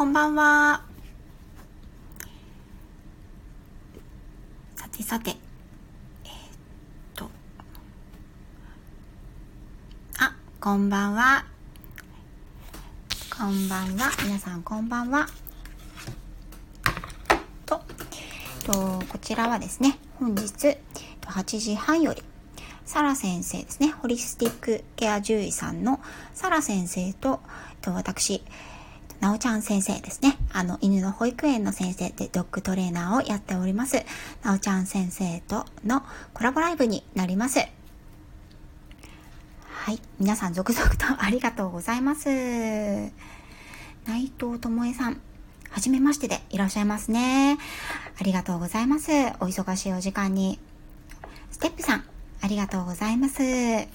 こんばんは。さてさて、えー、っと、あ、こんばんは。こんばんは。皆さんこんばんは。と、とこちらはですね、本日8時半より、サラ先生ですね、ホリスティックケア獣医さんのサラ先生と、と私、なおちゃん先生ですね。あの、犬の保育園の先生でドッグトレーナーをやっております。なおちゃん先生とのコラボライブになります。はい。皆さん続々とありがとうございます。内藤智恵さん。はじめましてでいらっしゃいますね。ありがとうございます。お忙しいお時間に。ステップさん、ありがとうございます。あ、よ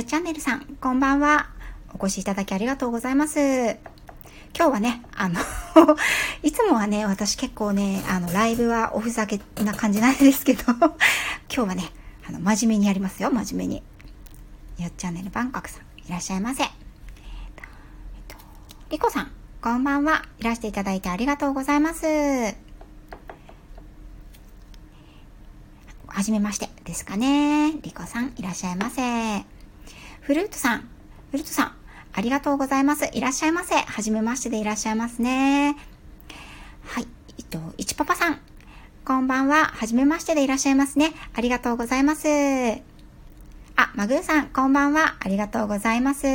っチャンネルさん、こんばんは。お越しいただきありがとうございます。今日はね、あの いつもはね、私結構ね、あの、ライブはおふざけな感じなんですけど 今日はね、あの、真面目にやりますよ、真面目に。よっチャンネルバンコクさん、いらっしゃいませ。えっと、リコさん、こんばんは。いらしていただいてありがとうございます。はじめましてですかね。リコさん、いらっしゃいませ。フルートさん、フルートさん、ありがとうございます。いらっしゃいませ。はじめましてでいらっしゃいますね。はい。えっと、いちパパさん。こんばんは。はじめましてでいらっしゃいますね。ありがとうございます。あ、マグーさん、こんばんは。ありがとうございます。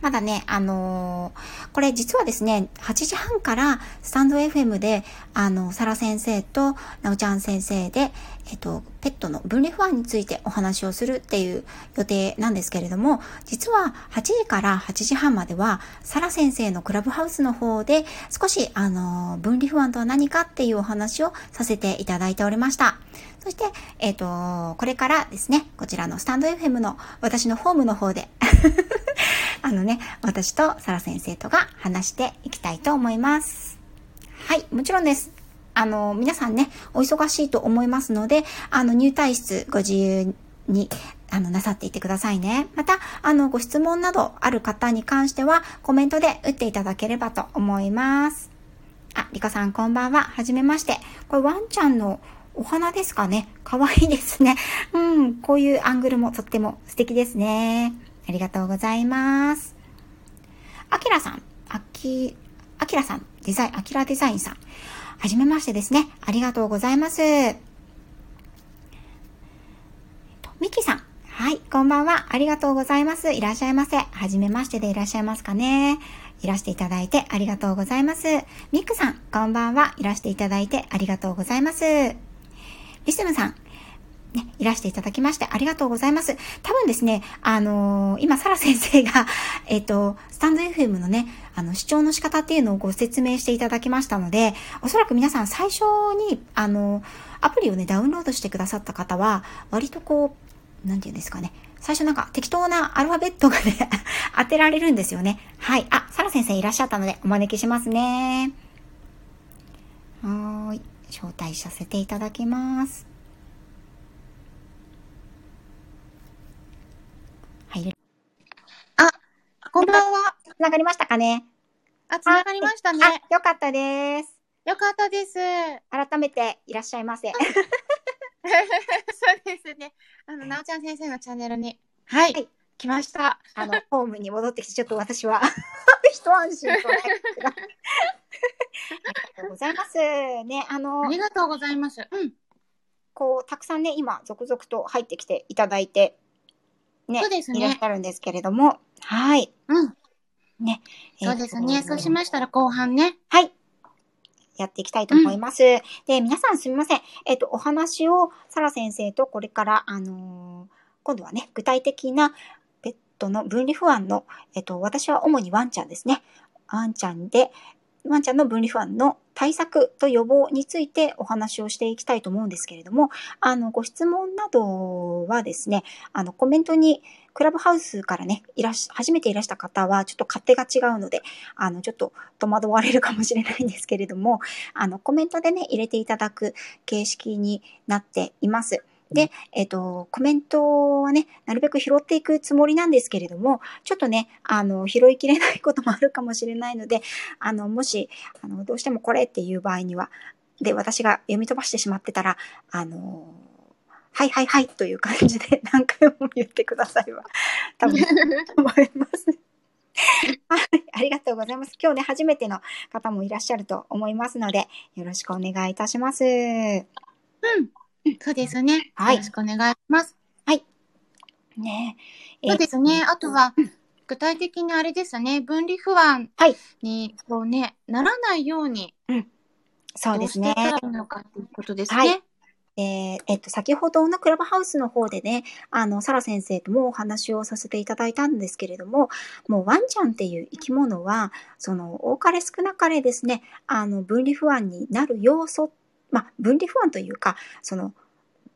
まだね、あのー、これ実はですね、8時半からスタンド FM で、あの、サラ先生となおちゃん先生で、えっと、ペットの分離不安についてお話をするっていう予定なんですけれども、実は8時から8時半までは、サラ先生のクラブハウスの方で、少し、あの、分離不安とは何かっていうお話をさせていただいておりました。そして、えっ、と、これからですね、こちらのスタンド FM の私のホームの方で あのね、私とサラ先生とが話していきたいと思います。はい、もちろんです。あの、皆さんね、お忙しいと思いますので、あの、入退室ご自由に、あの、なさっていってくださいね。また、あの、ご質問などある方に関しては、コメントで打っていただければと思います。あ、リカさんこんばんは。はじめまして。これワンちゃんのお花ですかね？かわいいですね。うん、こういうアングルもとっても素敵ですね。ありがとうございます。あきらさん、あき、あきらさん、デザイン、あきらデザインさん。はじめましてですね。ありがとうございます。みきさん。はい、こんばんは。ありがとうございます。いらっしゃいませ。はじめましてでいらっしゃいますかね。いらしていただいてありがとうございます。ミックさん、こんばんは。いらしていただいてありがとうございます。リスムさん、ね、いらしていただきましてありがとうございます。多分ですね、あのー、今、サラ先生が、えっ、と、スタンド FM のね、あの、視聴の仕方っていうのをご説明していただきましたので、おそらく皆さん最初に、あの、アプリをね、ダウンロードしてくださった方は、割とこう、なんて言うんですかね。最初なんか適当なアルファベットがね 当てられるんですよね。はい。あ、サラ先生いらっしゃったので、お招きしますね。はーい。招待させていただきます。入れあ、こんばんは。つながりましたかね？あ、つながりましたね。よかったです。よかったです。改めていらっしゃいませ。そうですね。あの、なおちゃん先生のチャンネルに。はい。はい、来ました。あの、ホームに戻ってきて、ちょっと私は 一安心と、ね、ありがとうございます。ね、あの、ありがとうございます。うん。こう、たくさんね、今、続々と入ってきていただいて、ね、そうですね。いらっしゃるんですけれども、はい。うん。ね。そうですね。そうしましたら後半ね。はい。やっていきたいと思います。うん、で、皆さんすみません。えっ、と、お話を、サラ先生とこれから、あのー、今度はね、具体的なペットの分離不安の、えっ、と、私は主にワンちゃんですね。ワンちゃんで、ワンちゃんの分離不安の対策と予防についてお話をしていきたいと思うんですけれども、あの、ご質問などはですね、あの、コメントに、クラブハウスからね、いらし、初めていらした方は、ちょっと勝手が違うので、あの、ちょっと戸惑われるかもしれないんですけれども、あの、コメントでね、入れていただく形式になっています。で、えっ、と、コメントはね、なるべく拾っていくつもりなんですけれども、ちょっとね、あの、拾いきれないこともあるかもしれないので、あの、もし、あの、どうしてもこれっていう場合には、で、私が読み飛ばしてしまってたら、あの、はいはいはいという感じで 何回も言ってくださいわ。多分、思います。はい、ありがとうございます。今日ね、初めての方もいらっしゃると思いますので、よろしくお願いいたします。うん。そうですね。はいよろしくお願いします。ねえそうですね。あとは、具体的にあれですね、分離不安はいに、こうね、ならないように、そうですねどうしてい。ったらいいのかということですね。はいえーえっと、先ほどのクラブハウスの方でね、あの、サラ先生ともお話をさせていただいたんですけれども、もうワンちゃんっていう生き物は、その、多かれ少なかれですね、あの、分離不安になる要素、まあ、分離不安というか、その、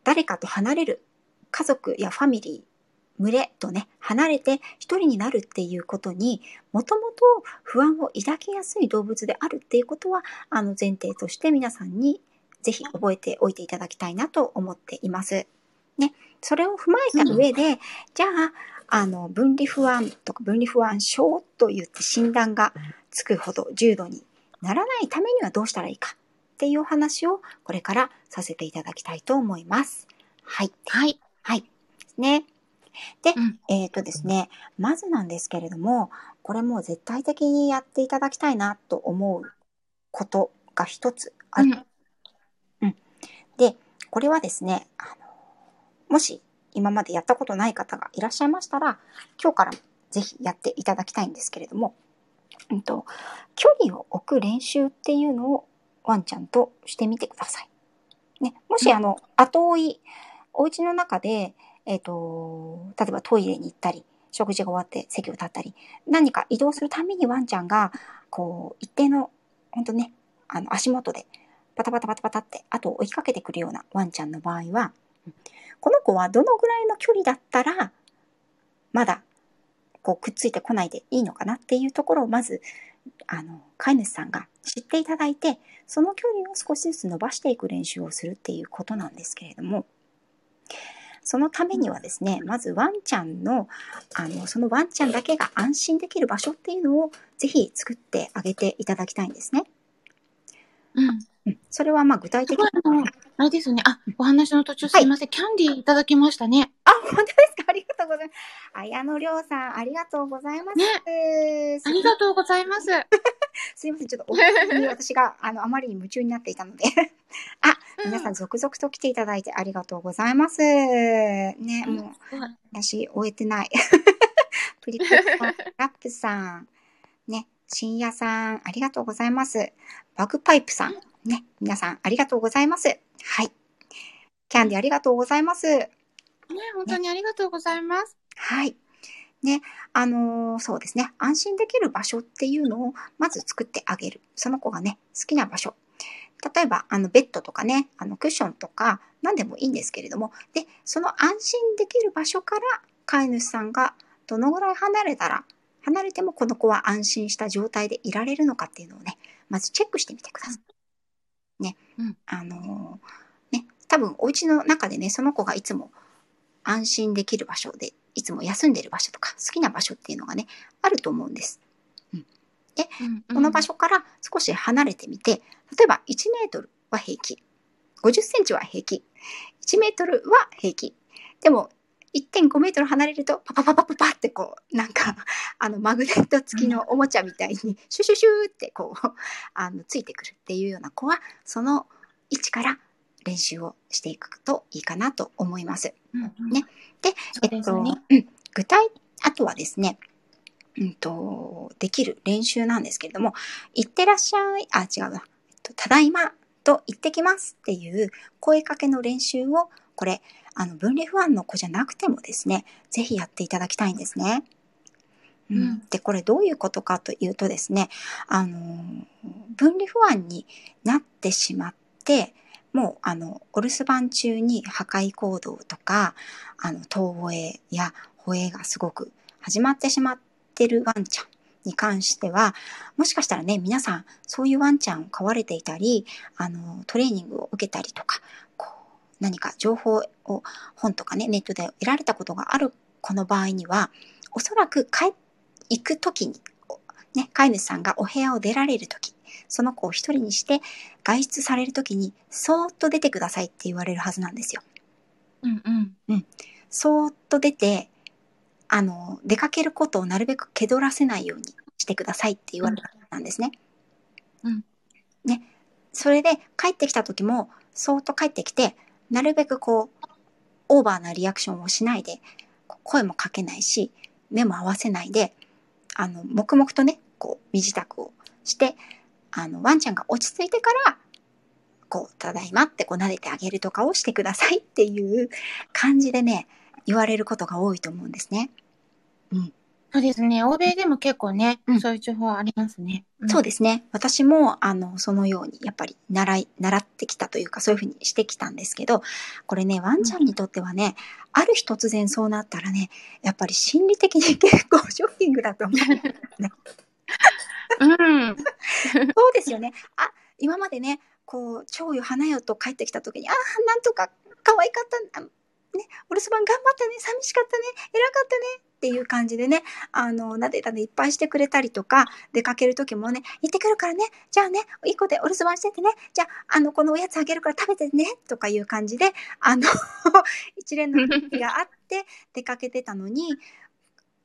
誰かと離れる、家族やファミリー、群れとね、離れて一人になるっていうことに、もともと不安を抱きやすい動物であるっていうことは、あの、前提として皆さんにぜひ覚えておいていただきたいなと思っています。ね。それを踏まえた上で、じゃあ、あの、分離不安とか分離不安症と言って診断がつくほど重度にならないためにはどうしたらいいかっていうお話をこれからさせていただきたいと思います。はい。はい。はい。ね。で、うんえっ、とですね、まずなんですけれども、これもう絶対的にやっていただきたいなと思うことが一つあるうん。で、これはですね、あの、もし今までやったことない方がいらっしゃいましたら、今日からぜひやっていただきたいんですけれども、うんと、距離を置く練習っていうのをワンちゃんとしてみてください。ね、もしうんあの、後追い、お家の中で、えっ、と、例えばトイレに行ったり、食事が終わって席を立ったり、何か移動するためにワンちゃんが、こう、一定の、本当ね、あの、足元で、パタパタパタパタって後を追いかけてくるようなワンちゃんの場合は、この子はどのぐらいの距離だったら、まだ、こう、くっついてこないでいいのかなっていうところを、まず、あの、飼い主さんが知っていただいて、その距離を少しずつ伸ばしていく練習をするっていうことなんですけれども、そのためにはですね、まずワンちゃんの、あの、そのワンちゃんだけが安心できる場所っていうのをぜひ作ってあげていただきたいんですね。うん。うん、それはまあ具体的にあれですね。あ、お話の途中すいません。キャンディーいただきましたね。あ、本当でございます。綾野亮さん、ありがとうございます。すありがとうございます。すいません、ちょっと私があのあまりに夢中になっていたので。あ、皆さん続々と来ていただいてありがとうございます。ね、うんもう私終えてない。プリプリラップさん、ね、深夜さん、ありがとうございます。バグパイプさん、ね、皆さんありがとうございます。はい。キャンディありがとうございます。ね、本当にありがとうございます。はい。ね、あのーそうですね。安心できる場所っていうのをまず作ってあげる。その子がね、好きな場所。例えば、あの、ベッドとかね、あの、クッションとか、何でもいいんですけれども、で、その安心できる場所から、飼い主さんがどのぐらい離れたら、離れてもこの子は安心した状態でいられるのかっていうのをね、まずチェックしてみてください。ね。うんあのーね、多分お家の中でね、その子がいつも安心できる場所で、いつも休んでる場所とか、好きな場所っていうのがね、あると思うんです。うんこの場所から少し離れてみて、例えば1メートルは平気。50センチは平気。1メートルは平気。でも、1.5メートル離れると、パパパパパパってこう、なんか、あの、マグネット付きのおもちゃみたいに、シュシュシューってこう、あの、ついてくるっていうような子は、その位置から練習をしていくといいかなと思います。うんうんねで、ね。えっと、うん具体、あとはですね、うんと、できる練習なんですけれども、いってらっしゃい、あ、違うな、えっと、ただいまと行ってきますっていう声かけの練習を、これ、あの、分離不安の子じゃなくてもですね、ぜひやっていただきたいんですね。うんうんで、これどういうことかというとですね、あの、分離不安になってしまって、もう、あの、お留守番中に破壊行動とか、あの、遠吠えや吠えがすごく始まってしまってるワンちゃんに関しては、もしかしたらね、皆さん、そういうワンちゃんを飼われていたり、あの、トレーニングを受けたりとか、こう、何か情報を本とかね、ネットで得られたことがあるこの場合には、おそらく帰、行くときに、ね、飼い主さんがお部屋を出られるとき、その子を一人にして外出されるときに、そーっと出てくださいって言われるはずなんですよ。うんうん。そーっと出て、あの、出かけることをなるべく気取らせないようにしてくださいって言われたんですね。うん。ね。それで帰ってきた時も、そーっと帰ってきて、なるべくこう、オーバーなリアクションをしないで、声もかけないし、目も合わせないで、あの、黙々とね、こう、身支度をして、あの、ワンちゃんが落ち着いてから、こう、ただいまってこう撫でてあげるとかをしてくださいっていう感じでね、言われることが多いと思うんですね。そうですね。欧米でも結構ね、うんそういう情報ありますね。でそうですね。私も、あの、そのように、やっぱり、習い、習ってきたというか、そういうふうにしてきたんですけど、これね、ワンちゃんにとってはね、ある日突然そうなったらね、やっぱり心理的に結構ショッキングだと思う。うん。そうですよね。あ、今までね、こう、蝶よ花よと帰ってきた時に、ああ、なんとか可愛かった、あね、お留守番頑張ったね、寂しかったね、偉かったねっていう感じでね、あの、なでたでいっぱいしてくれたりとか、出かける時もね、行ってくるからね、じゃあね、いい子でお留守番しててね、じゃあ、あの、このおやつあげるから食べてね、とかいう感じで、あの、一連の日があって出かけてたのに、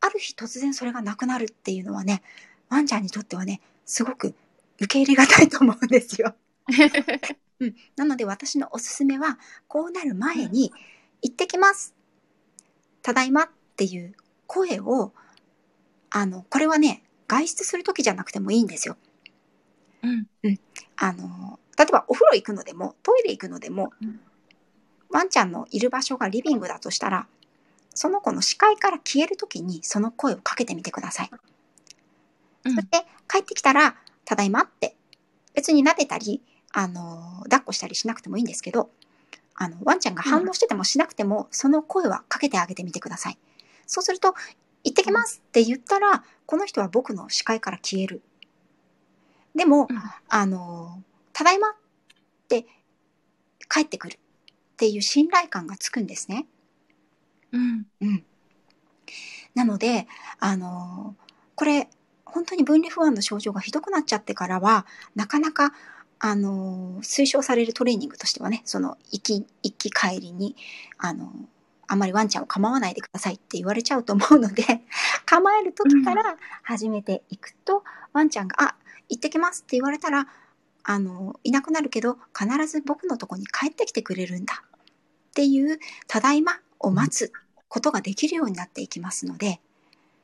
ある日突然それがなくなるっていうのはね、ワンちゃんにとってはね、すごく受け入れがたいと思うんですよ。うん。なので私のおすすめは、こうなる前に、行ってきます。ただいまっていう声を、あの、これはね、外出する時じゃなくてもいいんですよ。うん。あの、例えばお風呂行くのでも、トイレ行くのでも、うんワンちゃんのいる場所がリビングだとしたら、その子の視界から消える時にその声をかけてみてください。うんそして帰ってきたら、ただいまって、別に撫でたり、あの、抱っこしたりしなくてもいいんですけど、あの、ワンちゃんが反応しててもしなくても、その声はかけてあげてみてください。そうすると、行ってきますって言ったら、この人は僕の視界から消える。でも、うんあの、ただいまって帰ってくるっていう信頼感がつくんですね。うん。うん。なので、あの、これ、本当に分離不安の症状がひどくなっちゃってからは、なかなか、あの、推奨されるトレーニングとしてはね、その、行き、行き帰りに、あの、あんまりワンちゃんを構わないでくださいって言われちゃうと思うので、構える時から始めていくと、ワンちゃんが、あ、行ってきますって言われたら、あの、いなくなるけど、必ず僕のとこに帰ってきてくれるんだっていう、ただいまを待つことができるようになっていきますので、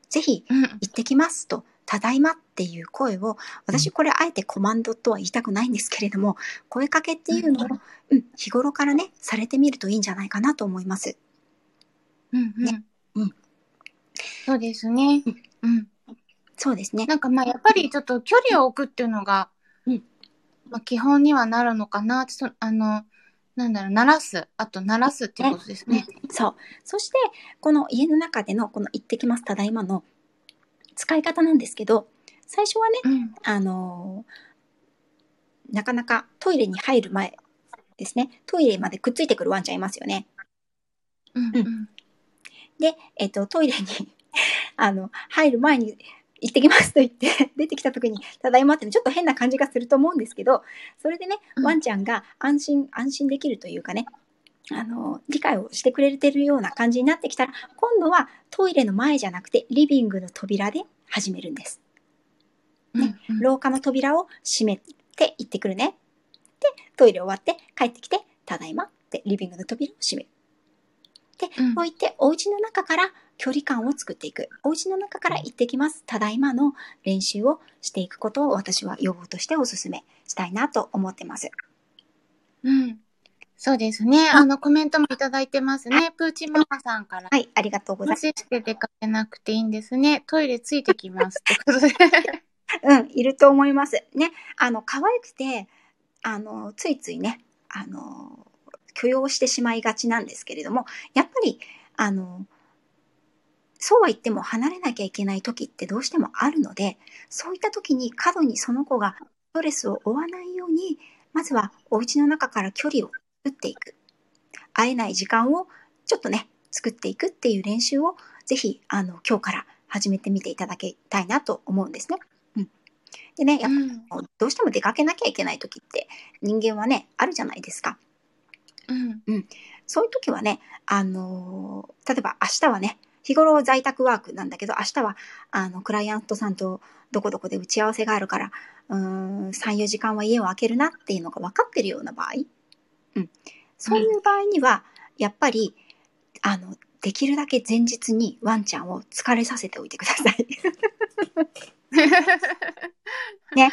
ぜひ、うん。行ってきますと、ただいまっていう声を、私これあえてコマンドとは言いたくないんですけれども、声かけっていうのを、うん、日頃からね、されてみるといいんじゃないかなと思います。うん。ねうんそうですね。うん。そうですね。なんかまあやっぱりちょっと距離を置くっていうのが、うんまあ基本にはなるのかなそあの、なんだろう、鳴らす。あと鳴らすっていうことですね。そう。そして、この家の中でのこの行ってきます、ただいまの使い方なんですけど、最初はね、うん。あのーなかなかトイレに入る前ですね、トイレまでくっついてくるワンちゃんいますよね。うん。うん。で、えっ、と、トイレに、あの、入る前に、行ってきますと言って、出てきた時に、ただいまってねちょっと変な感じがすると思うんですけど、それでね、うんワンちゃんが安心、安心できるというかね、あの、理解をしてくれてるような感じになってきたら、今度はトイレの前じゃなくて、リビングの扉で始めるんです。ねうん。廊下の扉を閉めて行ってくるね。で、トイレ終わって帰ってきて、ただいまってリビングの扉を閉める。で、言ってお家の中から距離感を作っていく。お家の中から行ってきます。ただいまの練習をしていくことを私は予防としてお勧めしたいなと思ってます。うん。そうですね。あの、コメントもいただいてますね。プーチンママさんから。はい、ありがとうござい無視して出かけなくていいんですね。トイレついてきます。ってことで。ます。うん、いると思います。ね、あの、可愛くて、あの、ついついね、あの、許容してしまいがちなんですけれども、やっぱり、あの、そうは言っても離れなきゃいけない時ってどうしてもあるので、そういった時に過度にその子がストレスを負わないように、まずはお家の中から距離を作っていく。会えない時間をちょっとね、作っていくっていう練習をぜひ、あの、今日から始めてみていただきたいなと思うんですね。うん。でね、やっぱ、どうしても出かけなきゃいけない時って人間はね、あるじゃないですか。うん。うん。そういう時はね、あのー、例えば明日はね、日頃在宅ワークなんだけど、明日は、あの、クライアントさんとどこどこで打ち合わせがあるから、うーん、3、4時間は家を空けるなっていうのが分かってるような場合、うん。そういう場合には、やっぱり、あの、できるだけ前日にワンちゃんを疲れさせておいてください。ね。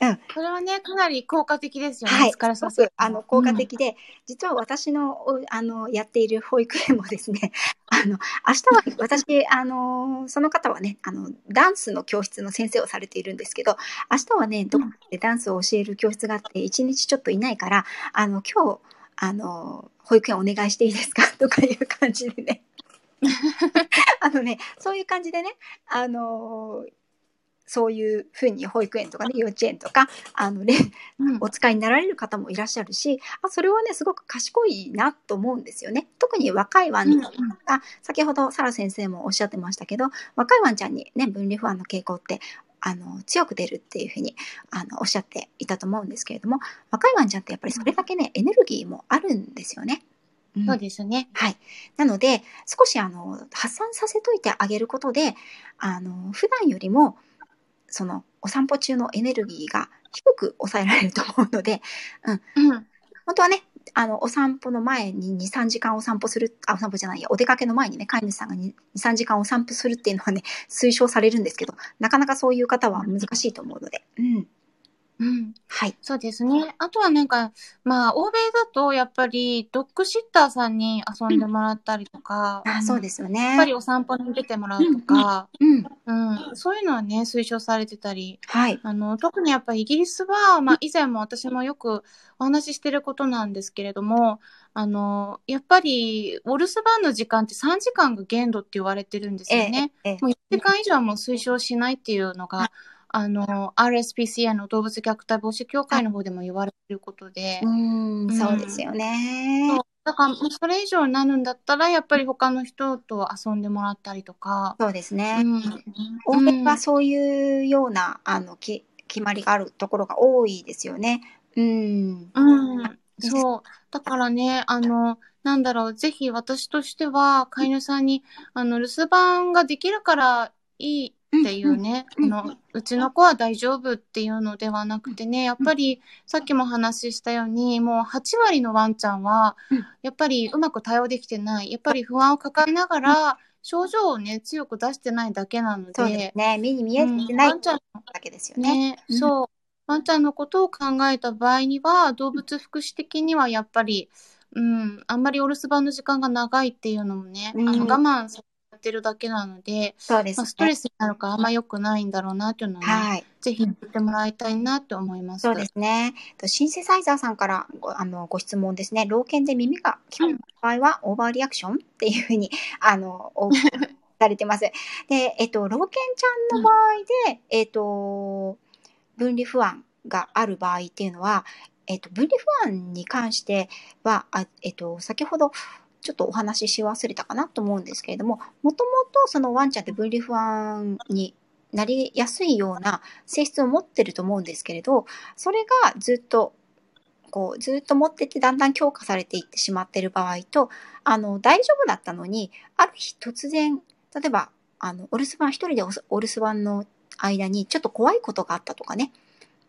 うん。それはね、かなり効果的ですよね。はい。疲れさせあの、効果的で、うん、実は私の、あの、やっている保育園もですね、あの、明日は 私、あの、その方はね、あの、ダンスの教室の先生をされているんですけど、明日はね、どこでダンスを教える教室があって、一日ちょっといないから、あの、今日、あの、保育園お願いしていいですか？とかいう感じでね。あのね、そういう感じでね、あのそういうふうに保育園とかね、幼稚園とか、あのね、うん、お使いになられる方もいらっしゃるし、あそれはね、すごく賢いなと思うんですよね。特に若いワンちゃん、うん、あ先ほどサラ先生もおっしゃってましたけど、若いワンちゃんにね、分離不安の傾向って、あの、強く出るっていうふうに、あの、おっしゃっていたと思うんですけれども、若いワンちゃんってやっぱりそれだけね、エネルギーもあるんですよね。そうですね。はい。なので、少しあの、発散させといてあげることで、あの、普段よりも、そのお散歩中のエネルギーが低く抑えられると思うので、うん。うん、本当はね、あの、お散歩の前に2、3時間お散歩する、あ、お散歩じゃないや、お出かけの前にね、飼い主さんが2、3時間お散歩するっていうのはね、推奨されるんですけど、なかなかそういう方は難しいと思うので、うん。うん。はい。そうですね。あとはなんか、まあ、欧米だと、やっぱり、ドッグシッターさんに遊んでもらったりとか、あ、そうですよね。やっぱりお散歩に出てもらうとか、うん、うん、そういうのはね、推奨されてたり、はい。あの、特にやっぱりイギリスは、まあ、以前も私もよくお話ししてることなんですけれども、あの、やっぱり、お留守番の時間って3時間が限度って言われてるんですよね。ええ、もう1時間以上はもう推奨しないっていうのが、あの、RSPCA の動物虐待防止協会の方でも言われてることで。うん、そうですよね。そう。だから、それ以上になるんだったら、やっぱり他の人と遊んでもらったりとか。そうですね。うん。欧米はそういうような、あの、き、決まりがあるところが多いですよね。うん。うん。そう。だからね、あの、なんだろう、ぜひ私としては、飼い主さんに、あの、留守番ができるからいいっていうね、あの、うちの子は大丈夫っていうのではなくてね、やっぱりさっきも話したように、もう8割のワンちゃんは、やっぱりうまく対応できてない。やっぱり不安を抱えながら、症状をね、強く出してないだけなので。ね。目に見えてない、ワンちゃんだけですよね。ねそう。ワンちゃんのことを考えた場合には、動物福祉的にはやっぱり、うん、あんまりお留守番の時間が長いっていうのもね、うん、あの我慢さってるだけなので、そうです、ね、まあ、ストレスになるからあんま良くないんだろうなっていうのは、ね、はい、ぜひ言ってもらいたいなって思います。そうですね。シンセサイザーさんからごあのご質問ですね。老犬で耳が聞こえる場合は、オーバーリアクションっていうふうに、あの、されてます。で、えっと、老犬ちゃんの場合で、うん、えっと、分離不安がある場合っていうのは、えっと、分離不安に関しては、あえっと、先ほど、ちょっとお話しし忘れたかなと思うんですけれども、もともとそのワンちゃんって分離不安になりやすいような性質を持ってると思うんですけれど、それがずっとこうずっと持っててだんだん強化されていってしまってる場合と、あの、大丈夫だったのに、ある日突然、例えば、あの、お留守番、一人でお留守番の間にちょっと怖いことがあったとかね、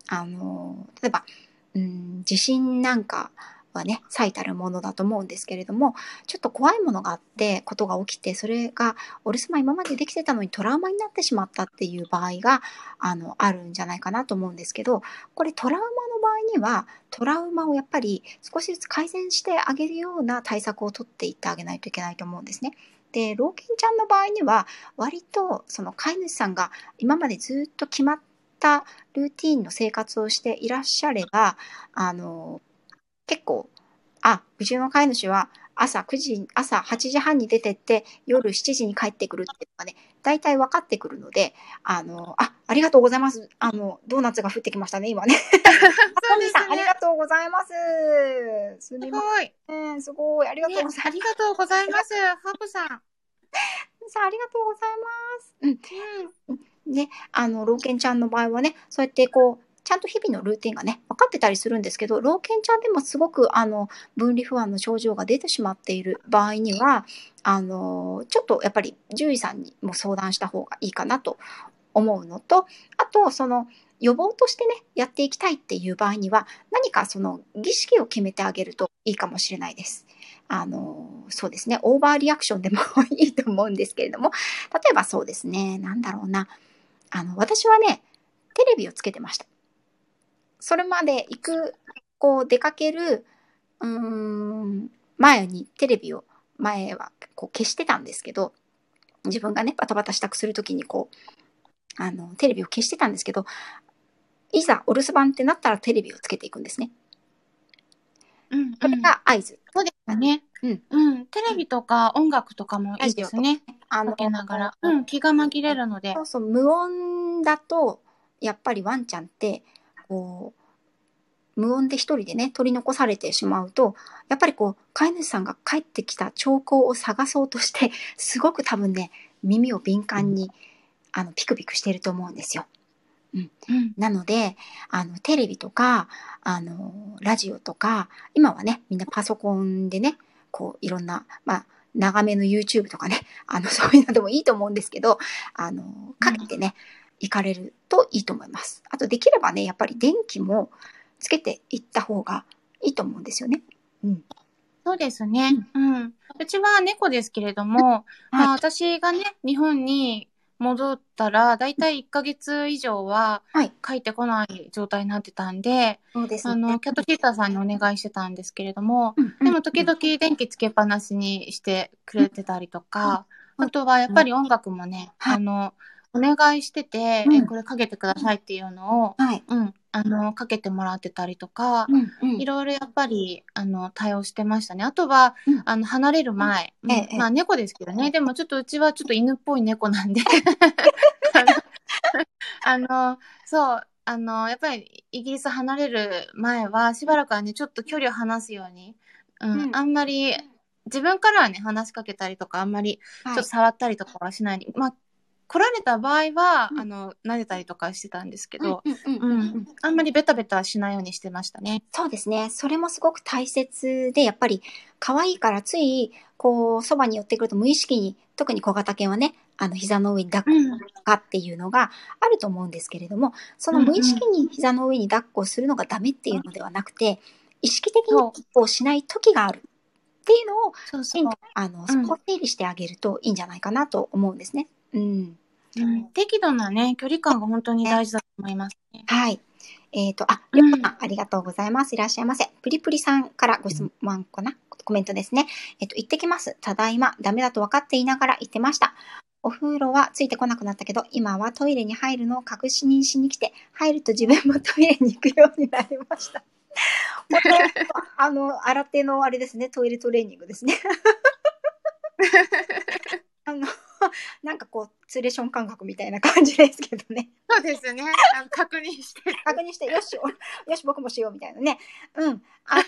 あの、例えば、うん、地震なんかはね、最たるものだと思うんですけれども、ちょっと怖いものがあって、ことが起きて、それがお留守番今までできてたのにトラウマになってしまったっていう場合が、あの、あるんじゃないかなと思うんですけど、これトラウマの場合には、トラウマをやっぱり少しずつ改善してあげるような対策をとっていってあげないといけないと思うんですね。で、老犬ちゃんの場合には、割とその飼い主さんが今までずっと決まったルーティンの生活をしていらっしゃれば、あの、結構、あ、うちの飼い主は朝9時、朝8時半に出てって夜7時に帰ってくるっていうのがね、大体分かってくるので、あの、あ、ありがとうございます。あの、ドーナツが降ってきましたね、今ね。そうトミですさん、ありがね。とうございます。すすみまごい。せん。すごい。ありがとうねございます。ありがとうございます。ハブさん。さんありがとうございます。うん。うん。ね、あの、老犬ちゃんの場合はね、そうやってこう、ちゃんと日々のルーティンがね、分かってたりするんですけど、老犬ちゃんでもすごく、あの、分離不安の症状が出てしまっている場合には、あの、ちょっとやっぱり獣医さんにも相談した方がいいかなと思うのと、あと、その、予防としてね、やっていきたいっていう場合には、何かその儀式を決めてあげるといいかもしれないです。あの、そうですね、オーバーリアクションでもいいと思うんですけれども、例えばそうですね、なんだろうな。あの、私はね、テレビをつけてました。それまで行く、こう出かける、うーん、前にテレビを、前はこう消してたんですけど、自分がね、バタバタ支度するときにこう、あの、テレビを消してたんですけど、いざお留守番ってなったらテレビをつけていくんですね。うん。それが合図。そうですね。うん。うん。テレビとか音楽とかもいいですね。あかけながら。うん。気が紛れるのでそ。うそう、無音だと、やっぱりワンちゃんって、こう、無音で一人でね、取り残されてしまうと、やっぱりこう、飼い主さんが帰ってきた兆候を探そうとして、すごく多分ね、耳を敏感に、あの、ピクピクしてると思うんですよ。うん。なので、あの、テレビとか、あの、ラジオとか、今はね、みんなパソコンでね、こう、いろんな、まあ、長めの YouTube とかね、あの、そういうのでもいいと思うんですけど、あの、かけてね、行かれるといいと思います。あと、できればね、やっぱり電気もつけていった方がいいと思うんですよね。うん。そうですね。うん。うちは猫ですけれども、まあ私がね、日本に戻ったら、だいたい1ヶ月以上ははい。帰ってこない状態になってたんで、そうですね。あの、キャットシーターさんにお願いしてたんですけれども、うん、でも時々電気つけっぱなしにしてくれてたりとか、あとはやっぱり音楽もね、はいあの、お願いしてて、うん。え、これかけてくださいっていうのを、はい。うん、あの、かけてもらってたりとか、うん、うん。い。ろいろやっぱり、あの、対応してましたね。あとは、うん。あの、離れる前、うん。ええまあ猫ですけどね、でもちょっとうちはちょっと犬っぽい猫なんで、あの、そう、あの、やっぱりイギリス離れる前は、しばらくはね、ちょっと距離を離すように、うん、うん。あんまり、自分からはね、話しかけたりとか、あんまり、ちょっと触ったりとかはしない。まあ、来られた場合は、うんあの、撫でたりとかしてたんですけど、あんまりベタベタしないようにしてましたね。そうですね。それもすごく大切で、やっぱり可愛いからつい、こう、そばに寄ってくると無意識に、特に小型犬はね、あの、膝の上に抱っうん。こかっていうのがあると思うんですけれども、その無意識に膝の上に抱っこするのがダメっていうのではなくて、意識的にそうこうしない時があるっていうのを。あの、んそこを整理してあげるといいんじゃないかなと思うんですね。うん。うん、適度なね、距離感が本当に大事だと思いますね。はい。えっ、と、あ、うんりょうこさん、ありがとうございます。いらっしゃいませ。プリプリさんからご質問かな？コメントですね。えっ、と、行ってきます。ただいま、ダメだと分かっていながら行ってました。お風呂はついてこなくなったけど、今はトイレに入るのを確認しに来て、入ると自分もトイレに行くようになりました。これ、あの、新手のあれですね、トイレトレーニングですね。あの、なんかこう、ツーレーション感覚みたいな感じですけどね。そうですね。あの確認して。確認して、よし、およし、僕もしようみたいなね。うん。あ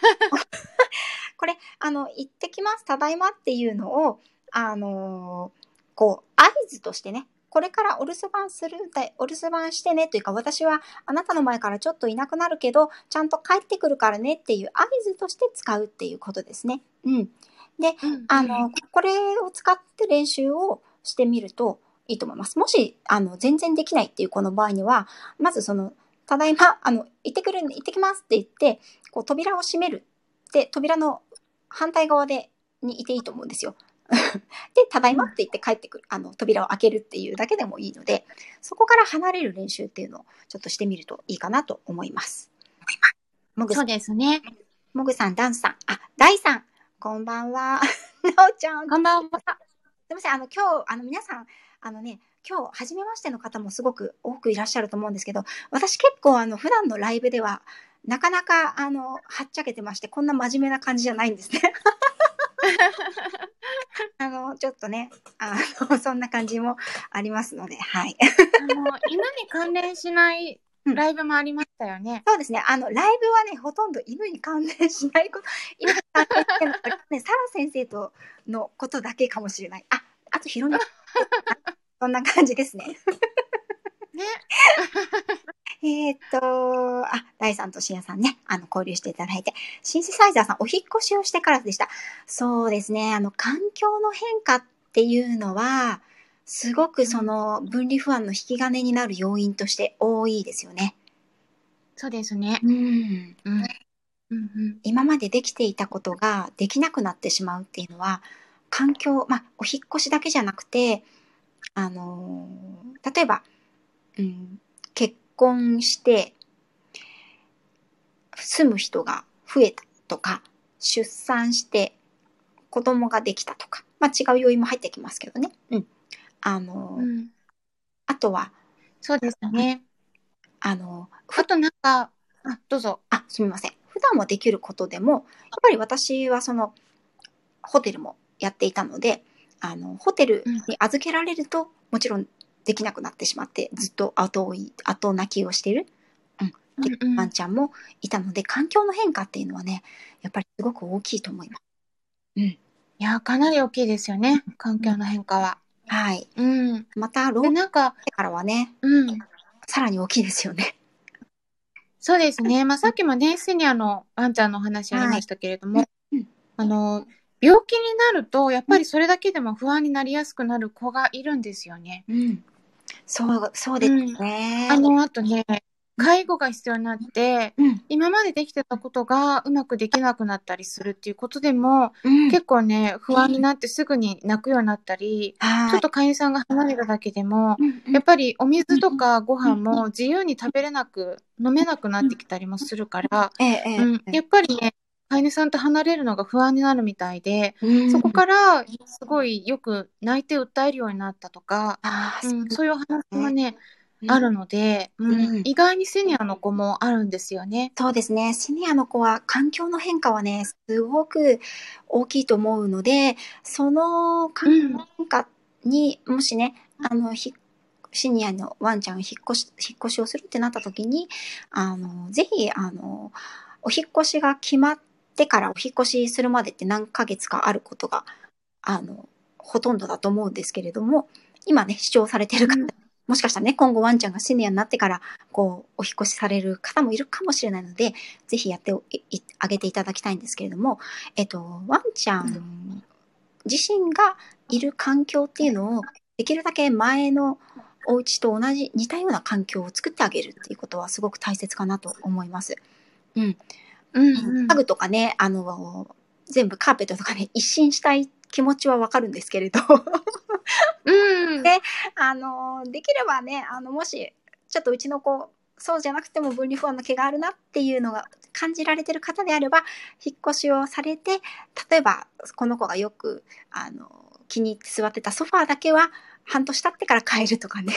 これ、あの、行ってきます、ただいまっていうのを、あのーこう、合図としてね、これからお留守番するんだい、お留守番してねというか、私はあなたの前からちょっといなくなるけど、ちゃんと帰ってくるからねっていう合図として使うっていうことですね。うん。で、あの、これを使って練習をしてみるといいと思います。もし、あの、全然できないっていうこの場合には、まずその、ただいま、あの、行ってくる行ってきますって言って、こう、扉を閉める。で、扉の反対側で、にいていいと思うんですよ。で、ただいまって言って帰ってくる。あの、扉を開けるっていうだけでもいいので、そこから離れる練習っていうのをちょっとしてみるといいかなと思います。もぐさ、そうんですね。もぐさん、ダンスさん、あ、ダイさん、こんばんは。なおちゃん、こんばんは。すみません、あの、今日、あの、皆さん、あのね、今日、初めましての方もすごく多くいらっしゃると思うんですけど、私結構、あの、普段のライブでは、なかなか、あの、はっちゃけてまして、こんな真面目な感じじゃないんですね。あの、ちょっとね、あの、そんな感じもありますので、はい。あの、犬に関連しないライブもありましたよね。そうですね。あの、ライブはね、ほとんど犬に関連しないこと、犬に関連してるのはね、サラ先生とのことだけかもしれない。あ、あとヒロミ。そんな感じですね。ね。えーっと、あ、第3と深夜さんね、あの、交流していただいて、シンセサイザーさん、お引っ越しをしてからでした。そうですね、あの、環境の変化っていうのは、すごくその分離不安の引き金になる要因として多いですよね。そうですね。うん。うん。うんうん。今までできていたことができなくなってしまうっていうのは、環境、まあ、お引っ越しだけじゃなくて、あのー例えば、うん、結婚して、住む人が増えたとか、出産して子供ができたとか、まあ、違う要因も入ってきますけどね。うん。あのーうん。あとは、そうですね。あのあとなんか、あ、どうぞ。あ、すみません。普段はできることでも、やっぱり私はその、ホテルもやっていたので、あの、ホテルに預けられると、もちろんできなくなってしまって、ずっと後追い、後泣きをしている、うんうんワンちゃんもいたので、環境の変化っていうのはね、やっぱりすごく大きいと思います。いや、かなり大きいですよね。環境の変化は。はい。うん。また、ロで、ーなんか、テからはね、うん。さらに大きいですよね。そうですね。まあ、さっきもね、シニアのワンちゃんのお話ありましたけれども、はいうんあの、病気になると、やっぱりそれだけでも不安になりやすくなる子がいるんですよね。うん。そう、そうですね。あの、あとね、介護が必要になって、うん、今までできてたことがうまくできなくなったりするっていうことでも、うん。結構ね、不安になってすぐに泣くようになったり、はいちょっと飼い主さんが離れただけでも、うんうん。やっぱりお水とかご飯も自由に食べれなく、飲めなくなってきたりもするから、うん、やっぱりね、飼い主さんと離れるのが不安になるみたいで、うん。そこからすごいよく泣いて訴えるようになったとか、そういう話がね、うんあるので、うんうん意外にシニアの子もあるんですよね。そうですね。シニアの子は環境の変化はね、すごく大きいと思うので、その環境の変化に、もしね、あの、ひシニアのワンちゃんが引っ越し、引っ越しをするってなった時に、あの、ぜひ、あの、お引っ越しが決まってからお引っ越しするまでって何ヶ月かあることが、あの、ほとんどだと思うんですけれども、今ね、視聴されてる方、うんもしかしたらね、今後ワンちゃんがシニアになってから、こう、お引っ越しされる方もいるかもしれないので、ぜひやってあげていただきたいんですけれども、えっと、ワンちゃん自身がいる環境っていうのを、できるだけ前のお家と同じ、似たような環境を作ってあげるっていうことはすごく大切かなと思います。うん。うんうん家具とかね、あの、全部カーペットとかね、一新したい気持ちはわかるんですけれど、うん。であの、できればね、あの、もし、ちょっとうちの子、そうじゃなくても分離不安の毛があるなっていうのが感じられてる方であれば、引っ越しをされて、例えば、この子がよく、あの、気に入って座ってたソファーだけは、半年経ってから変えるとかね、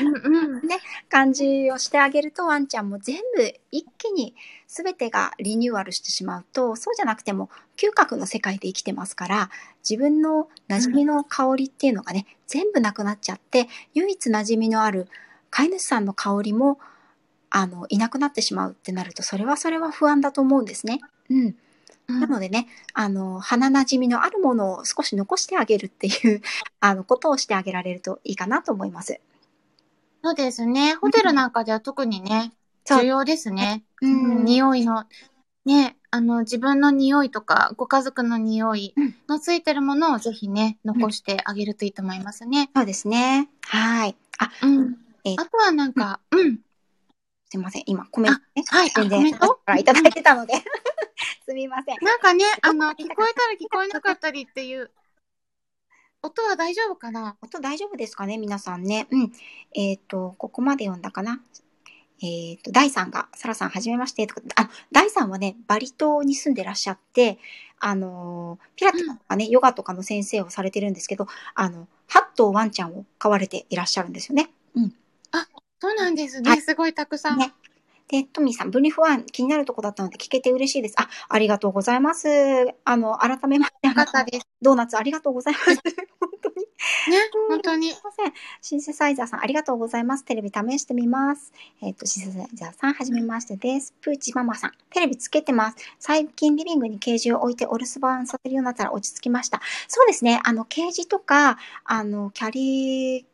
うんうん感じをしてあげると、ワンちゃんも全部一気に全てがリニューアルしてしまうと、そうじゃなくても、嗅覚の世界で生きてますから、自分の馴染みの香りっていうのがね、全部なくなっちゃって、唯一馴染みのある飼い主さんの香りも、あの、いなくなってしまうってなると、それはそれは不安だと思うんですね。うん。うんなのでね、あの、鼻馴染みのあるものを少し残してあげるっていう、あの、ことをしてあげられるといいかなと思います。そうですね。ホテルなんかでは特にね、重要ですね。うんうん匂いの、ね、あの、自分の匂いとか、ご家族の匂いうんのついてるものをぜひね、残してあげるといいと思いますね。そうですね。はい。あ、うん。えーあとはなんか、うん。すいません。今、コメントね。はい、あ全然、コメント？私からいただいてたので。すみません。なんかね、あの、聞こえたら聞こえなかったりっていう、音は大丈夫かな？音大丈夫ですかね皆さんね。うん。えっ、と、ここまで読んだかな？えっ、と、ダイさんが、サラさん、はじめまして。とかあ、ダイさんはね、バリ島に住んでらっしゃって、あのーピラティスとかね、ヨガとかの先生をされてるんですけど、あの、8頭ワンちゃんを飼われていらっしゃるんですよね。そうなんですはね。すごいたくさん。ねで、トミーさん、分離不安気になるとこだったので聞けて嬉しいです。あ、ありがとうございます。あの、改めまして、よかったです。ドーナツありがとうございます。本当に。ね、本当にすい。ません。シンセサイザーさん、ありがとうございます。テレビ試してみます。えっ、と、シンセサイザーさん、はじめましてです。プーチママさん、テレビつけてます。最近リビングにケージを置いてお留守番させるようになったら落ち着きました。そうですね。あの、ケージとか、あの、キャリー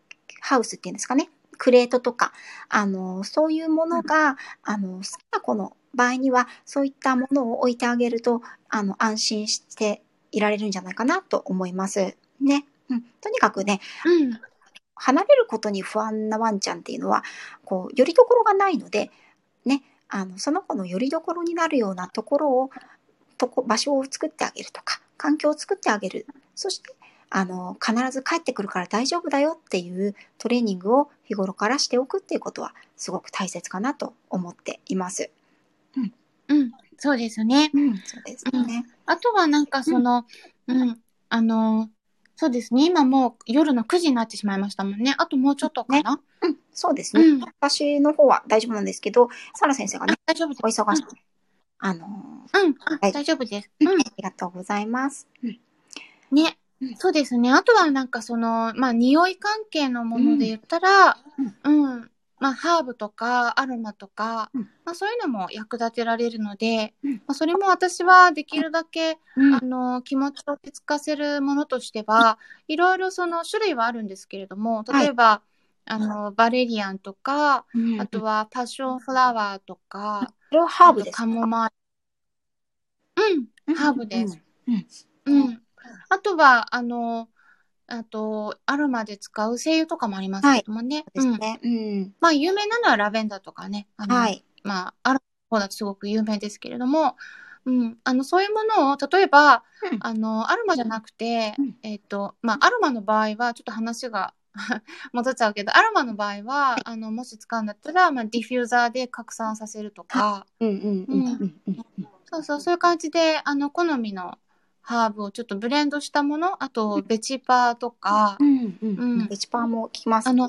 ハウスっていうんですかね。クレートとか、あの、そういうものが、あの、好きな子の場合には、そういったものを置いてあげると、あの、安心していられるんじゃないかなと思います。ね。うん。とにかくね、うん。離れることに不安なワンちゃんっていうのは、こう、よりどころがないので、ね、あの、その子のよりどころになるようなところを、とこ、場所を作ってあげるとか、環境を作ってあげる。そして、あの、必ず帰ってくるから大丈夫だよっていうトレーニングを日頃からしておくっていうことは、すごく大切かなと思っています。うん。そうですね。うん、そうですね。あとはなんかその、うん、あの、そうですね。今もう夜の9時になってしまいましたもんね。あともうちょっとかな？うん、そうですね。うん。私の方は大丈夫なんですけど、サラ先生がね、大丈夫です。お忙しい。あのーうん。あはい大丈夫です。うん、うんあ。りがとうございます。うんねうん。そうですね。あとはなんかその、まあ、匂い関係のもので言ったら、うん。まあ、ハーブとか、アロマとか、うん。まあ、そういうのも役立てられるので、うん。まあ、それも私はできるだけ、うん。あの、気持ちを落ち着かせるものとしては、いろいろその種類はあるんですけれども、例えば、あの、バレリアンとか、うん。あとはパッションフラワーとか、ハーブですあとカモマイル。うん、ハーブです。。うん。うん。あとは、あの、あと、アロマで使う精油とかもありますけどもね。うん。そうですね。うん。まあ、有名なのはラベンダーとかね。あのはい。まあ、アロマの方だとすごく有名ですけれども、うん。あの、そういうものを、例えば、うんあの、アロマじゃなくて、うんえっ、と、まあ、アロマの場合は、ちょっと話が 戻っちゃうけど、アロマの場合は、あの、もし使うんだったら、まあ、ディフューザーで拡散させるとか、そうそう、そういう感じで、あの、好みのハーブをちょっとブレンドしたもの、あと、ベチパーとかう、んうんううんん。ベチパーも効きます。あの、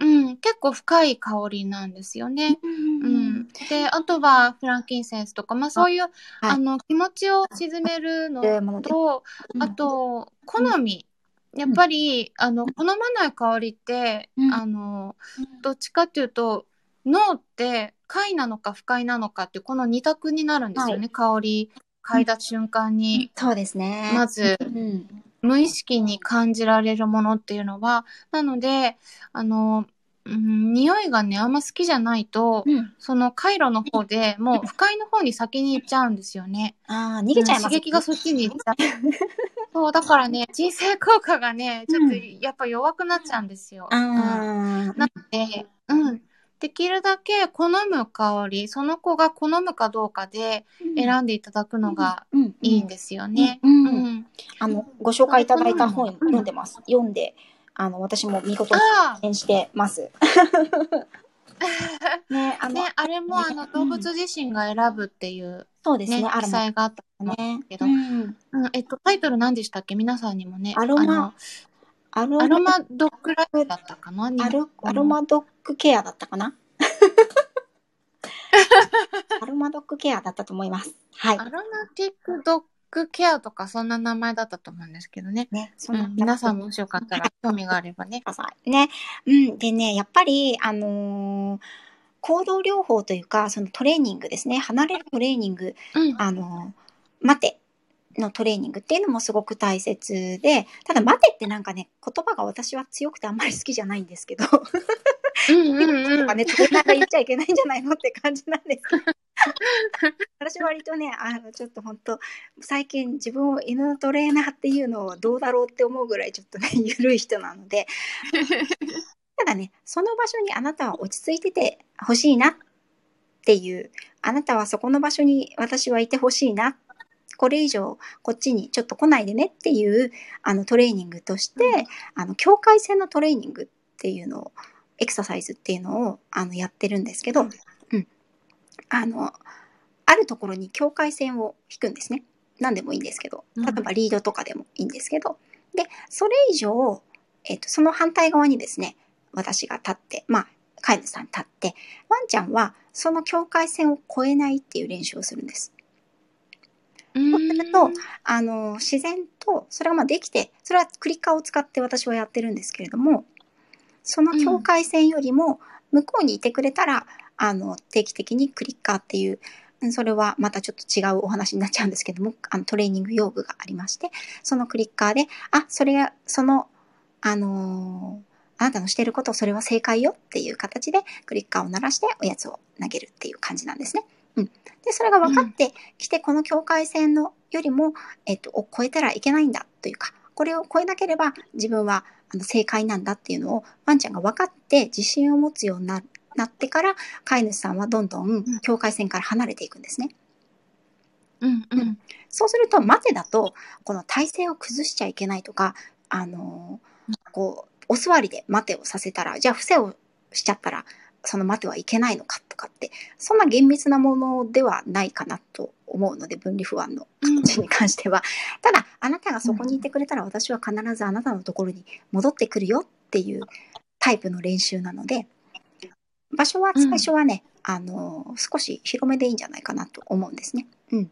うん、結構深い香りなんですよね。ううんん。で、あとはフランキンセンスとか、まあそういう、あの、気持ちを沈めるのと、うんあと、好み。やっぱり、あの、好まない香りって、うんあの、どっちかっていうと、脳って快なのか不快なのかって、この二択になるんですよね。香り、嗅いだ瞬間に、そうですね。まず、うん。無意識に感じられるものっていうのは、なので、あの、うん、匂いがね、あんま好きじゃないと、うん。その回路の方でもう不快の方に先に行っちゃうんですよね。ああ、逃げちゃいます。刺激がそっちに行っちゃう。そう、だからね、人生効果がね、ちょっとやっぱ弱くなっちゃうんですよ。あうんあ。なので、うん。できるだけ好む香り、その子が好むかどうかで選んでいただくのがうん。いいんですよね。あの、ご紹介いただいた本読ん。でます。読んで、あの、私も見事にあ演してます。ね、あね、あれもあの動物自身が選ぶっていうね、そうですね、ア記載があったんねですけ。ど、うんうん、えっと、タイトル何でしたっけ？皆さんにもね。アロマあのアロマドッグライフだったかな？アロマドッグケアだったかな？アロマドッグケアだったと思います。はいア。ロマティックドッグケアとかそんな名前だったと思うんですけどね。ね、そうん、皆さんもしよかったら興味があればね。ね。うん。でね、やっぱり、あのー行動療法というか、そのトレーニングですね。離れるトレーニング、うん。あのー待てのトレーニングっていうのもすごく大切で、ただ待てってなんかね、言葉が私は強くてあんまり好きじゃないんですけど、うんうんうんとかね、トレーナーが言っちゃいけないんじゃないのって感じなんですけど。私割とね、あの、ちょっと本当最近自分を犬のトレーナーっていうのはどうだろうって思うぐらいちょっとね、緩い人なので、ただね、その場所にあなたは落ち着いててほしいなっていう、あなたはそこの場所に私はいてほしいな。これ以上こっちにちょっと来ないでねっていうあのトレーニングとして、うんあの境界線のトレーニングっていうのをエクササイズっていうのをあのやってるんですけど、うん、あのあるところに境界線を引くんですね。何でもいいんですけど。うん。例えばリードとかでもいいんですけど、でそれ以上、えっとその反対側にですね私が立ってまあ飼い主さん立って、ワンちゃんはその境界線を越えないっていう練習をするんです。うん。そうするとあの、自然と、それがまあできて、それはクリッカーを使って私はやってるんですけれども、その境界線よりも向こうにいてくれたら、あの、定期的にクリッカーっていう、うんそれはまたちょっと違うお話になっちゃうんですけども、あのトレーニング用具がありまして、そのクリッカーで、あ、それが、その、あのーあなたのしてること、それは正解よっていう形でクリッカーを鳴らしておやつを投げるっていう感じなんですね。うん。で、それが分かってきて、この境界線のよりも、えっと、を超えたらいけないんだというか、これを超えなければ自分はあの正解なんだっていうのをワンちゃんが分かって自信を持つようにななってから、飼い主さんはどんどん境界線から離れていくんですね。うんうん。そうすると、待てだと、この体勢を崩しちゃいけないとか、あのーこう、お座りで待てをさせたら、じゃあ伏せをしちゃったら、その待てはいけないのかとかって、そんな厳密なものではないかなと思うので、分離不安の形に関しては。ただ、あなたがそこにいてくれたら、私は必ずあなたのところに戻ってくるよっていうタイプの練習なので、場所は最初はね、あのー少し広めでいいんじゃないかなと思うんですね。うん。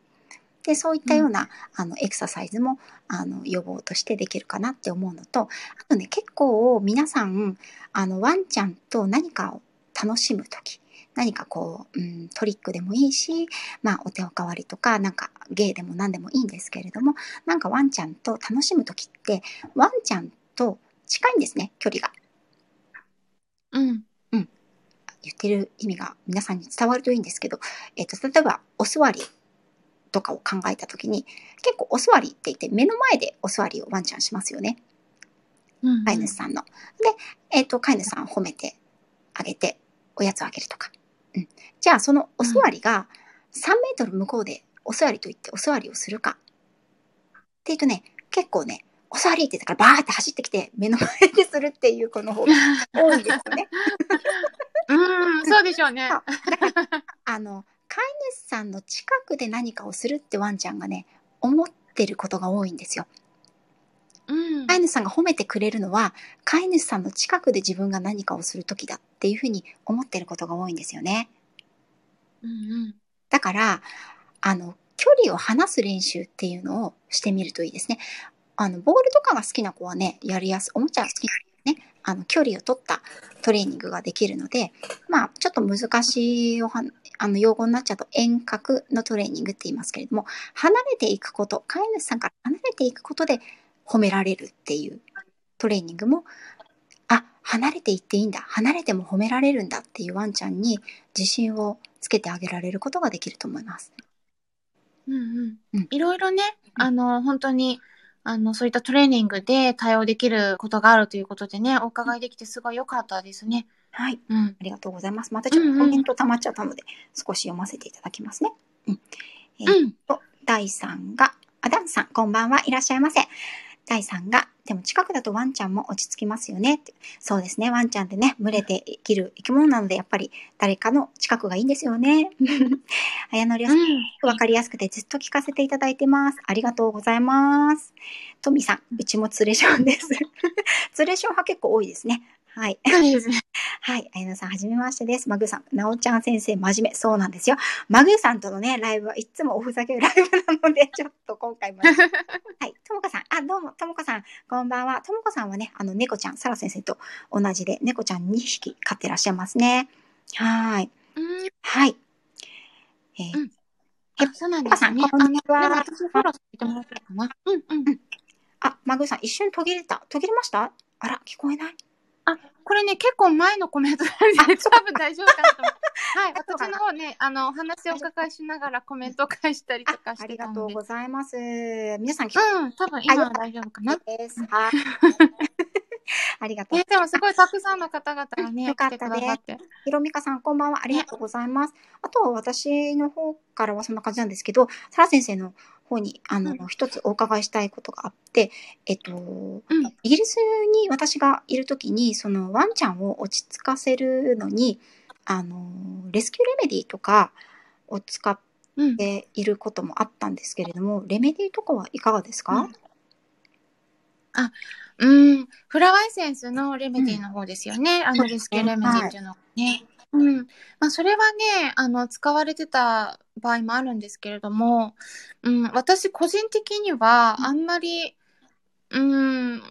で、そういったような、あの、エクササイズも、あの、予防としてできるかなって思うのと、あとね、結構皆さん、あの、ワンちゃんと何かを楽しむとき、何かこう、うん、トリックでもいいし、まあ、お手おかわりとか、なんか芸でも何でもいいんですけれども、なんかワンちゃんと楽しむときって、ワンちゃんと近いんですね、距離が。うん言ってる意味が皆さんに伝わるといいんですけど、えっ、と、例えば、お座りとかを考えたときに、結構お座りって言って、目の前でお座りをワンちゃんしますよね。うん飼い主さんの。で、えっ、と、飼い主さんを褒めてあげて、おやつをあげるとか。うん。じゃあ、そのお座りが3メートル向こうでお座りと言ってお座りをするか。っていうとね、結構ね、お座りって言ってからバーって走ってきて目の前でするっていう子の方が 多いんですよね。うんそうでしょうねあの、飼い主さんの近くで何かをするってワンちゃんがね、思ってることが多いんですよ。うん飼い主さんが褒めてくれるのは、飼い主さんの近くで自分が何かをするときだっていうふうに思ってることが多いんですよね。うんだから、あの、距離を離す練習っていうのをしてみるといいですね。あの、ボールとかが好きな子はね、やりやすい、おもちゃが好きなね、あの、距離を取ったトレーニングができるので、まあ、ちょっと難しいおはあの用語になっちゃうと遠隔のトレーニングって言いますけれども、離れていくこと、飼い主さんから離れていくことで褒められるっていうトレーニングも、あ、離れていっていいんだ、離れても褒められるんだっていうワンちゃんに自信をつけてあげられることができると思います。うんうんうんいろいろね、うんあの、本当に、あの、そういったトレーニングで対応できることがあるということでね、お伺いできてすごい良かったですね。はい。うん。ありがとうございます。またちょっとコメント溜まっちゃったので、少し読ませていただきますね。うん。えーうん。と、第3が、あ、ダンさん、こんばんは、いらっしゃいませ。第3が、でも近くだとワンちゃんも落ち着きますよねって。そうですね、ワンちゃんってね、群れて生きる生き物なので、やっぱり誰かの近くがいいんですよね。綾野りさん、わかりやすくてずっと聞かせていただいてます。ありがとうございます。トミさん、うちもツレションです。ツレション派結構多いですね。はい。はい。あやなさん、はじめましてです。マグーさん、なおちゃん先生、真面目。そうなんですよ。マグーさんとのね、ライブはいつもおふざけ ライブなので、ちょっと今回も。はい。ともこさん、あ、どうも、ともこさん、こんばんは。ともこさんはね、あの、猫ちゃん、サラ先生と同じで、猫ちゃん2匹飼ってらっしゃいますね。はい。うん。はい。えーうそうなんですね。こんにちは私フォローしてもらっかな？うんうん。あ、マグーさん、一瞬途切れた。途切れました？あら、聞こえない？あ、これね、結構前のコメントなんで、多分大丈夫かなと思う。はい、私の方ね、あの、お話をお伺いしながらコメントを返したりとかあ、しありてたので。がとうございます。皆さん聞こうん、多分今は大丈夫かな。えです。はい。ありがとうえ。でもすごいたくさんの方々がね、よかったねくださって。ひろみかさん、こんばんは。ありがとうございます。あと、私の方からはそんな感じなんですけど、サラ先生の方に、あの、う一つお伺いしたいことがあって、えっと、うん。イギリスに私がいるときに、そのワンちゃんを落ち着かせるのに、あの、レスキューレメディーとかを使っうん。ていることもあったんですけれども、レメディーとかはいかがですか、うんうん。フラワーエッセンスのレメディの方ですよね。あの、レスキューレメディっていうのがね。うん。まあ、それはね、あの、使われてた場合もあるんですけれども、うん、私個人的には、あんまり、うん、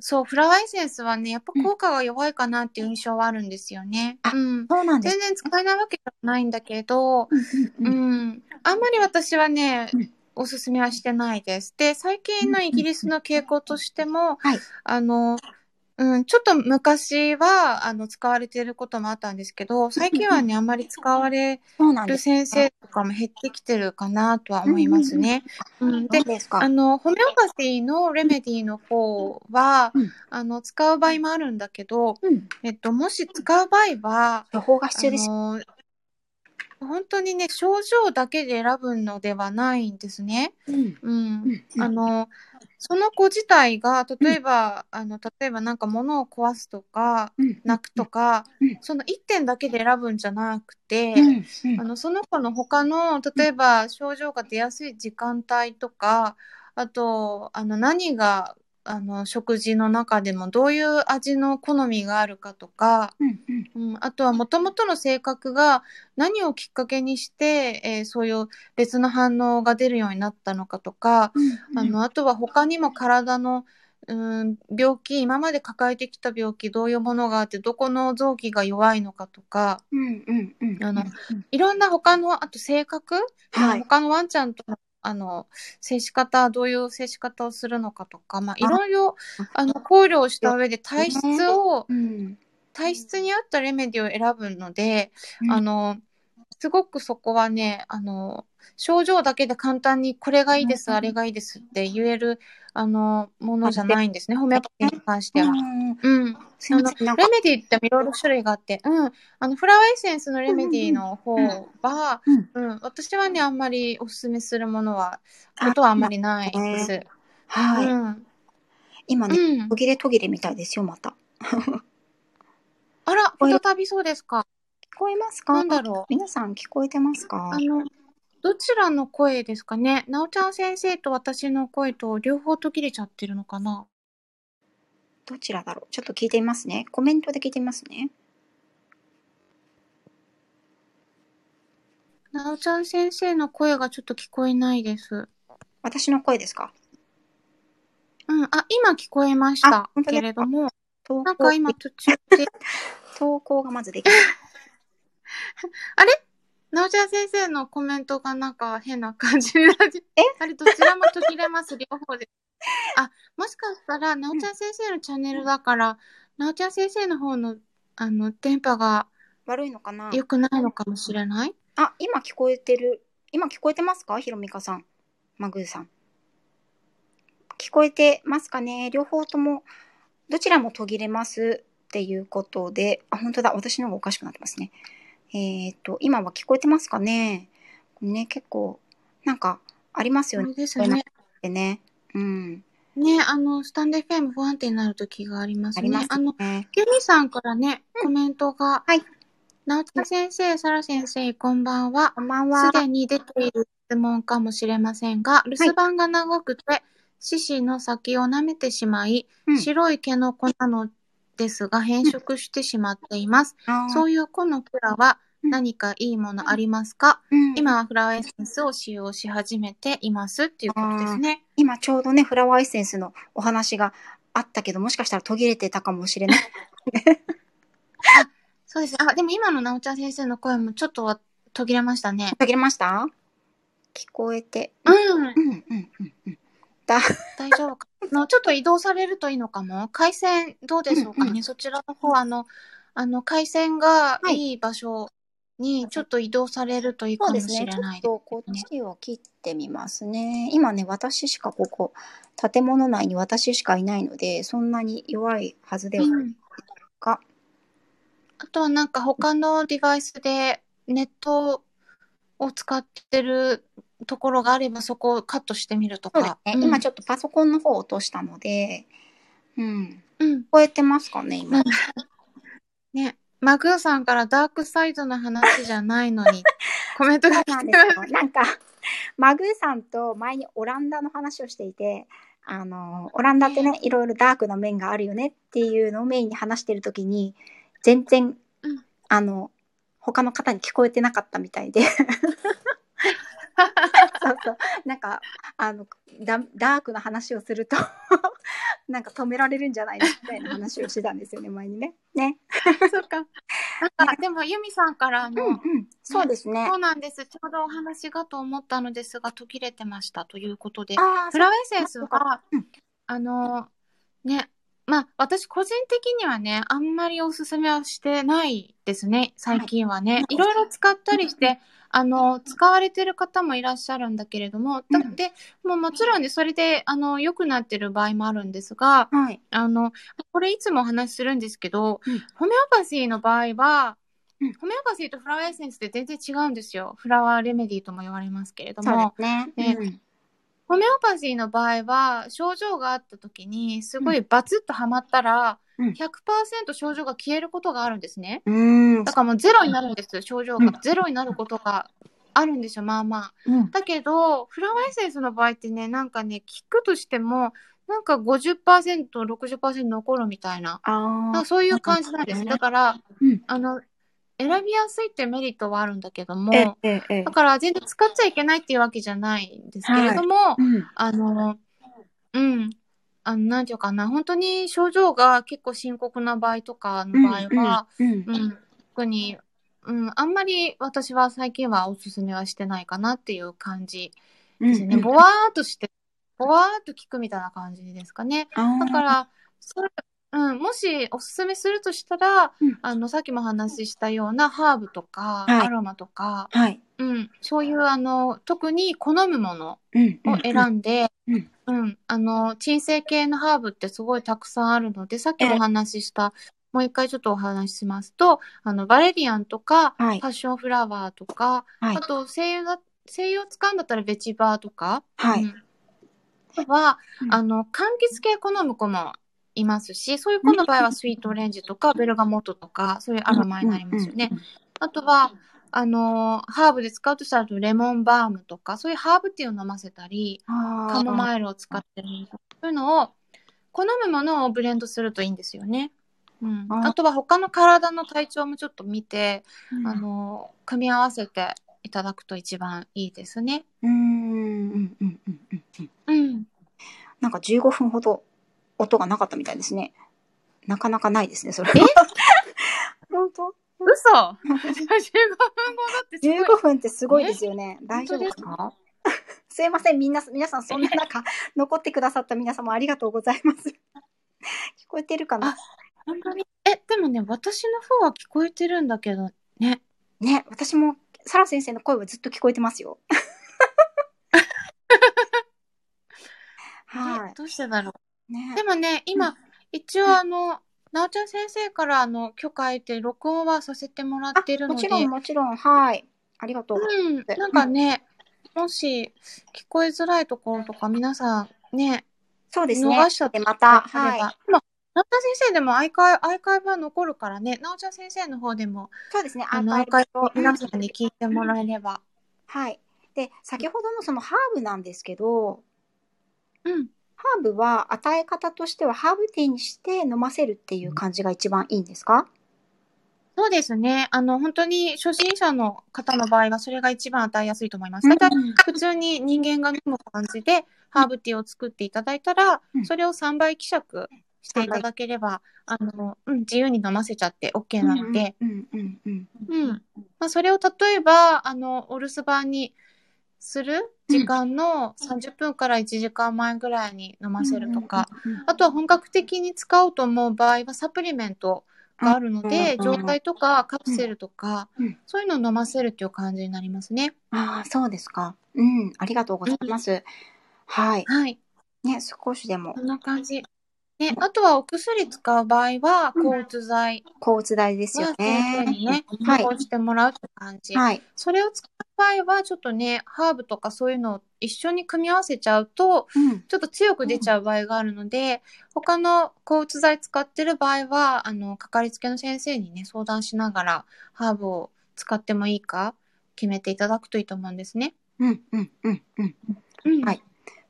そう、フラワーエッセンスはね、やっぱ効果が弱いかなっていう印象はあるんですよね。あうん。そうなんです全。然使えないわけじゃないんだけど、うんあんまり私はねうん、おすすめはしてないです。で、最近のイギリスの傾向としても、はいあの、うん、ちょっと昔は、あの、使われていることもあったんですけど、最近はね、あんまり使われる。先生とかも減ってきてるかなとは思いますね。うん、で。あの、ホメオパシーのレメディの方は、うんあの、使う場合もあるんだけど、うん。えっと、もし使う場合は、予報が必要です。本当にね、症状だけで選ぶのではないんですね。うん。うん。うんあの、その子自体が、例えば、あの、例えばなんか物を壊すとか、うん。泣くとか、うんその一点だけで選ぶんじゃなくて、うん。うんあの、その子の他の、例えば症状が出やすい時間帯とか、あと、あの、何が、あの、食事の中でもどういう味の好みがあるかとか、うん。うん。うん、あとはもともとの性格が何をきっかけにして、えーそういう別の反応が出るようになったのかとか、うん。あの、あとは他にも体の、うん、病気、今まで抱えてきた病気、どういうものがあって、どこの臓器が弱いのかとか、いろんな他の、あと性格、はい他のワンちゃんとの、あの、接し方、どういう接し方をするのかとか、まあ、いろいろ、あの、考慮をした上で体質を、うん。体質に合ったレメディを選ぶので、うん。あの、すごくそこはね、あの、症状だけで簡単にこれがいいです、うんあれがいいですって言える、あの、ものじゃないんですね、ホメオパシーに関しては。うんうん。すみません。なんかレ、メディっていろいろ種類があって、うん。あの、フラワーエッセンスのレメディの方は、うんうん。私はね、あんまりおすすめするものは、ことはあんまりないです。はい。うん。今ね、うん途。切れ途切れみたいですよ、また。あら、再びそうですか。聞こえますか？なんだろう。皆さん聞こえてますか？あの、どちらの声ですかね？なおちゃん先生と私の声と両方途切れちゃってるのかな？どちらだろう？ちょっと聞いてみますね。コメントで聞いてみますね。なおちゃん先生の声がちょっと聞こえないです。私の声ですか？うん。あ、今聞こえましたけれども、投なん稿か今途中で、投稿がまずできない。あれ？なおちゃん先生のコメントがなんか変な感じになって。え？あれ、どちらも途切れます、両方で。あ、もしかしたら、なおちゃん先生のチャンネルだから、なおちゃん先生の方の、あの、電波が悪いのかな？良くないのかもしれない？あ、今聞こえてる。今聞こえてますか？ひろみかさん。マグーさん。聞こえてますかね？両方とも、どちらも途切れますっていうことで、あ、本当だ。私の方がおかしくなってますね。えっ、と、今は聞こえてますかね？ね、結構、なんか、ありますよね。ですね。ってね。うん。ね、あの、スタンド FM 不安定になる時がありますね。ありますあの、ね。ケミさんからね、コメントが、はい。なおち先生、サラ先生、こんばんは。こんばんはす。でに出ている質問かもしれませんが、留守番が長くて、獅子の先を舐めてしまい、うん白い毛の子なのですが、変色してしまっています。あーそういう子のキャラは何かいいものありますか、うん今はフラワーエッセンスを使用し始めていますっていうことですね。今ちょうどね、フラワーエッセンスのお話があったけど、もしかしたら途切れてたかもしれない。そうです。あ、でも今のなおちゃん先生の声もちょっとは途切れましたね。途切れました？聞こえて。うん。うん、うん、うん、うん。だ、大丈夫か？あのちょっと移動されるといいのかも？回線どうでしょうかね？うんうそちらの方、あの、あの、回線がはいいい場所にちょっと移動されるといいかもしそうですね。ちょれないです。っとこっちを切ってみますね。今ね、私しかここ、建物内に私しかいないので、そんなに弱いはずではないうんか。あとはなんか他のデバイスでネットを使ってるところがあればそこをカットしてみるとか。そうですね。うん今ちょっとパソコンの方を落としたので、うん。うん。聞こえてますかね、今。ね。マグーさんからダークサイドの話じゃないのに コメントが来てなんですます。よ。なんか、マグーさんと前にオランダの話をしていて、あの、オランダってね、いろいろダークな面があるよねっていうのをメインに話してるときに、全然、うんあの、他の方に聞こえてなかったみたいで。そうそう。なんか、あの、ダダークな話をすると、なんか止められるんじゃないのみたいな話をしてたんですよね、前にね。ね。そっか。なんか、でも、ユミさんからあの、うんうん。そうですねそ。うなんです。ちょうどお話がと思ったのですが、途切れてましたということで。ああ、フラワーエッセンスはうん、あの、ね、まあ、私個人的にはね、あんまりおすすめはしてないですね、最近はね。いいろいろ使ったりして、あの、使われてる方もいらっしゃるんだけれども、だうんって、もうもちろんね、それで、あの、良くなってる場合もあるんですが、はい。あの、これいつもお話しするんですけど、うんホメオパシーの場合は、うんホメオパシーとフラワーエッセンスって全然違うんですよ。フラワーレメディーとも言われますけれどそうもで。すね。ねうんホメオパシーの場合は、症状があった時に、すごいバツッとはまったら、うん100%症状が消えることがあるんですね。だ。からもうゼロになるんです、症状うんが。ゼロになることがあるんですよ、まあまあ。うん。だけど、フラワーエッセンスの場合ってね、なんかね、効くとしても、なんか50%、60%残るみたいな。そういう感じなんです。うんだから、うんあの、選びやすいっていうメリットはあるんだけども、ええ、だ。から全然使っちゃいけないっていうわけじゃないんですけれども、うん。あの、うん。あの、なんていうかな、本当に症状が結構深刻な場合とかの場合は、うん、うん、特に、うん、あんまり私は最近はおすすめはしてないかなっていう感じうん。ですね。ぼわーっとして、ぼわーっと効くみたいな感じですかね。だから、それ、うん、もしおすすめするとしたら、うん。あの、さっきも話したようなハーブとか、はい。アロマとか、はい。うん、そういうあの、特に好むものうん。を選んで、うん。うん、あの、鎮静系のハーブってすごいたくさんあるので、さっきお話しした、もう一回ちょっとお話ししますと、あの、バレリアンとか、はい。パッションフラワーとか、はい。あ。と、精油だ、精油を使うんだったらベチバーとか、はい。は、うん。あの、柑橘系好む子もいますし、そういう子の場合はスイートオレンジとか、ベルガモットとか、そういうアロマになりますよね。あとは、あの、ハーブで使うとしたら、レモンバームとか、そういうハーブティーを飲ませたり、カモマイルを使ってるとか、そういうのを、好むものをブレンドするといいんですよね。うん、あとは他の体の体調もちょっと見て、うんあの、組み合わせていただくと一番いいですね。うーん。うん。うん。うん。うん。うん。なんか15分ほど音がなかったみたいですね。なかなかないですね、それ。え？本当？嘘 !15 分後だってすごい。15分ってすごいですよね。大丈夫です本か？すいません、みんな、皆さん、そんな中、残ってくださった皆様ありがとうございます。聞こえてるかな？あ本当に？え、でもね、私の方は聞こえてるんだけど、ね。ね、私も、サラ先生の声はずっと聞こえてますよ。はえどうしてだろう？い。ねでもね、今、一応あの、なおちゃん先生からあの許可得て録音はさせてもらってるので、もちろん、もちろん、はい。ありがとう。うん、なんかね、もし聞こえづらいところとか皆さんね、そうですね。逃しちゃってまた、はい。まあ、なおちゃん先生でもアーカイアーカイブは残るからね、なおちゃん先生の方でも、そうですね。あのアーカイブを皆さうんんに聞いてもらえれば。はい。で、先ほどのそのハーブなんですけど、うん。ハーブは与え方としてはハーブティーにして飲ませるっていう感じが一番いいんですか？そうですね。あの、本当に初心者の方の場合は、それが一番与えやすいと思います。たい普通に人間が飲む感じで、ハーブティーを作っていただいたら、うん。それを3倍希釈していただければ、あの、うん、自由に飲ませちゃって OK なので、うんうんうん。うん。まあ、それを例えば、あの、お留守番にする時間の30分から1時間前ぐらいに飲ませるとか、あとは本格的に使おうと思う場合はサプリメントがあるので、うん状態とかカプセルとか、うんそういうのを飲ませるっていう感じになりますね。ああ、そうですか。うん、ありがとうございます。はい。はい。ね、少しでもこんな感じ。ね、あとはお薬使う場合は、うん抗うつ剤抗うつ剤ですよねね。、はい処。方してもらうって感じ。はい。それを使う場合は、ちょっとね、ハーブとかそういうのを一緒に組み合わせちゃうと、うん。ちょっと強く出ちゃう場合があるので、他の抗うつ剤使ってる場合は、あの、かかりつけの先生にね、相談しながら、ハーブを使ってもいいか決めていただくといいと思うんですね。うん、うん、うん、うん。うん。はい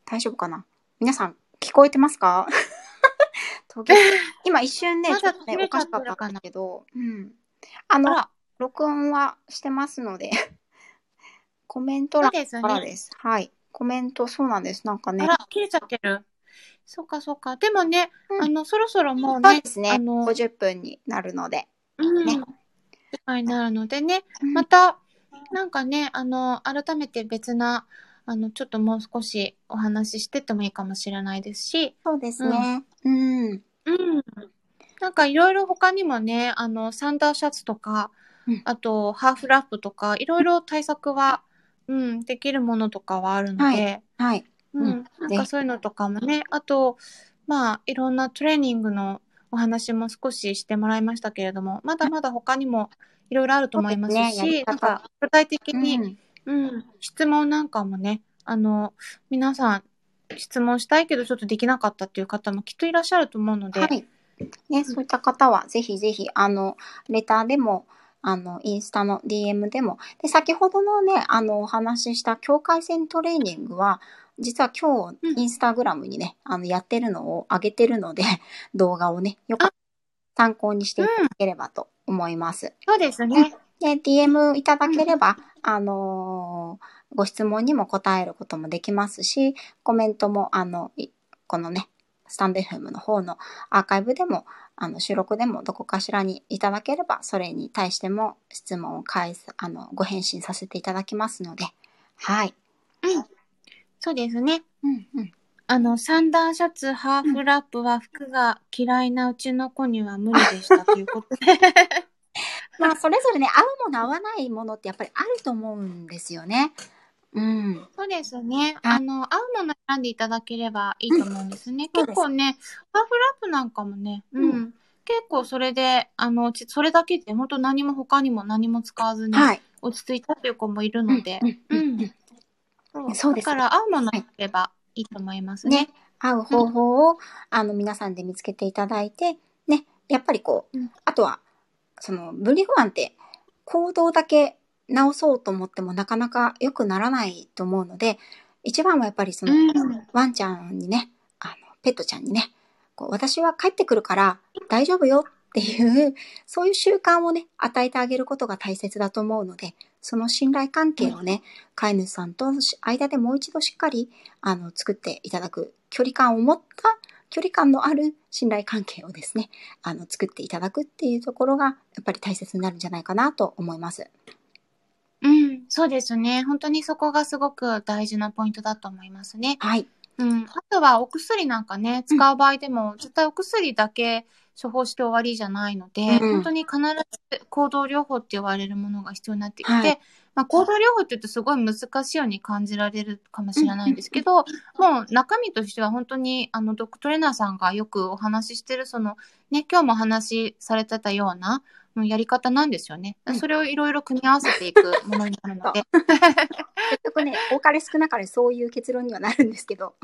大丈夫かな？皆さん、聞こえてますか？今一瞬ね、ちょっとね、おかしてかったんだけど、うん。あの、録音はしてますので、コメント欄そうですね。からです。はい。コメント、そうなんです。なんかね。あら、切れちゃってる。そうか、そうか。でもね、うんあの、そろそろもうね、そうですね。あの、50分になるので。うん、ねになるのでね、うんまた、なんかね、あの、改めて別な、あの、ちょっともう少しお話ししてってもいいかもしれないですし、そうですね。うん。うん。なんかいろいろ他にもね、あの、サンダーシャツとか、うんあと、ハーフラップとか、いろいろ対策は、うん、できるものとかはあるので、はい。うん、うん。なんかそういうのとかもね、あと、まあ、いろんなトレーニングのお話も少ししてもらいましたけれども、まだまだ他にもいろいろあると思いますし、方。なんか具体的に、うん。うん、質問なんかもね、あの、皆さん、質問したいけどちょっとできなかったっていう方もきっといらっしゃると思うので、はい。ね、そういった方は、ぜひぜひ、あの、レターでも、あの、インスタの DM でも、で、先ほどのね、あの、お話しした境界線トレーニングは、実は今日、うん。インスタグラムにね、あの、やってるのを上げてるので、動画をね、よかったら参考にしていただければと思います。そうですね。で、DM いただければ、あのーご質問にも答えることもできますし、コメントも、あの、いこのね、スタンド FM の方のアーカイブでも、あの、収録でもどこかしらにいただければ、それに対しても質問を返す、あの、ご返信させていただきますので、はい。うん。そうですね。うんうん。あの、サンダーシャツ、ハーフラップは服が嫌いなうちの子には無理でしたということで。まあ、それぞれね、合うもの合わないものってやっぱりあると思うんですよね。うん。そうですね。はいあの、合うもの選んでいただければいいと思うんですね。そうです結構ね、ハーフラップなんかもね、う。うん結構それで、あの、ちそれだけで本当何も他にも何も使わずにはい。落ち着いたっていう子もいるので、うんそうですだから合うものがあればいいと思いますね。ね、合う方法を、あの、皆さんで見つけていただいて、ね、やっぱりこう、うんあとは、その、分離不安って、行動だけ直そうと思ってもなかなか良くならないと思うので、一番はやっぱりその、うんワンちゃんにね、あの、ペットちゃんにね、こう私は帰ってくるから大丈夫よっていう、そういう習慣をね、与えてあげることが大切だと思うので、その信頼関係をね、飼い主さんと間でもう一度しっかり、あの、作っていただく、距離感を持った、距離感のある信頼関係をですね、あの、作っていただくっていうところが、やっぱり大切になるんじゃないかなと思います。うん、そうですね。本当にそこがすごく大事なポイントだと思いますね。はい。うん。あとはお薬なんかね、使う場合でも、絶対お薬だけ処方して終わりじゃないので、うん本当に必ず行動療法って言われるものが必要になってきて、はいまあ、行動療法って言うとすごい難しいように感じられるかもしれないんですけど、もう中身としては本当にあのドッグトレーナーさんがよくお話ししてるそのね、今日もお話しされてたようなうんやり方なんですよね。うん。それをいろいろ組み合わせていくものになるので、結局ね、多かれ少なかれそういう結論にはなるんですけど。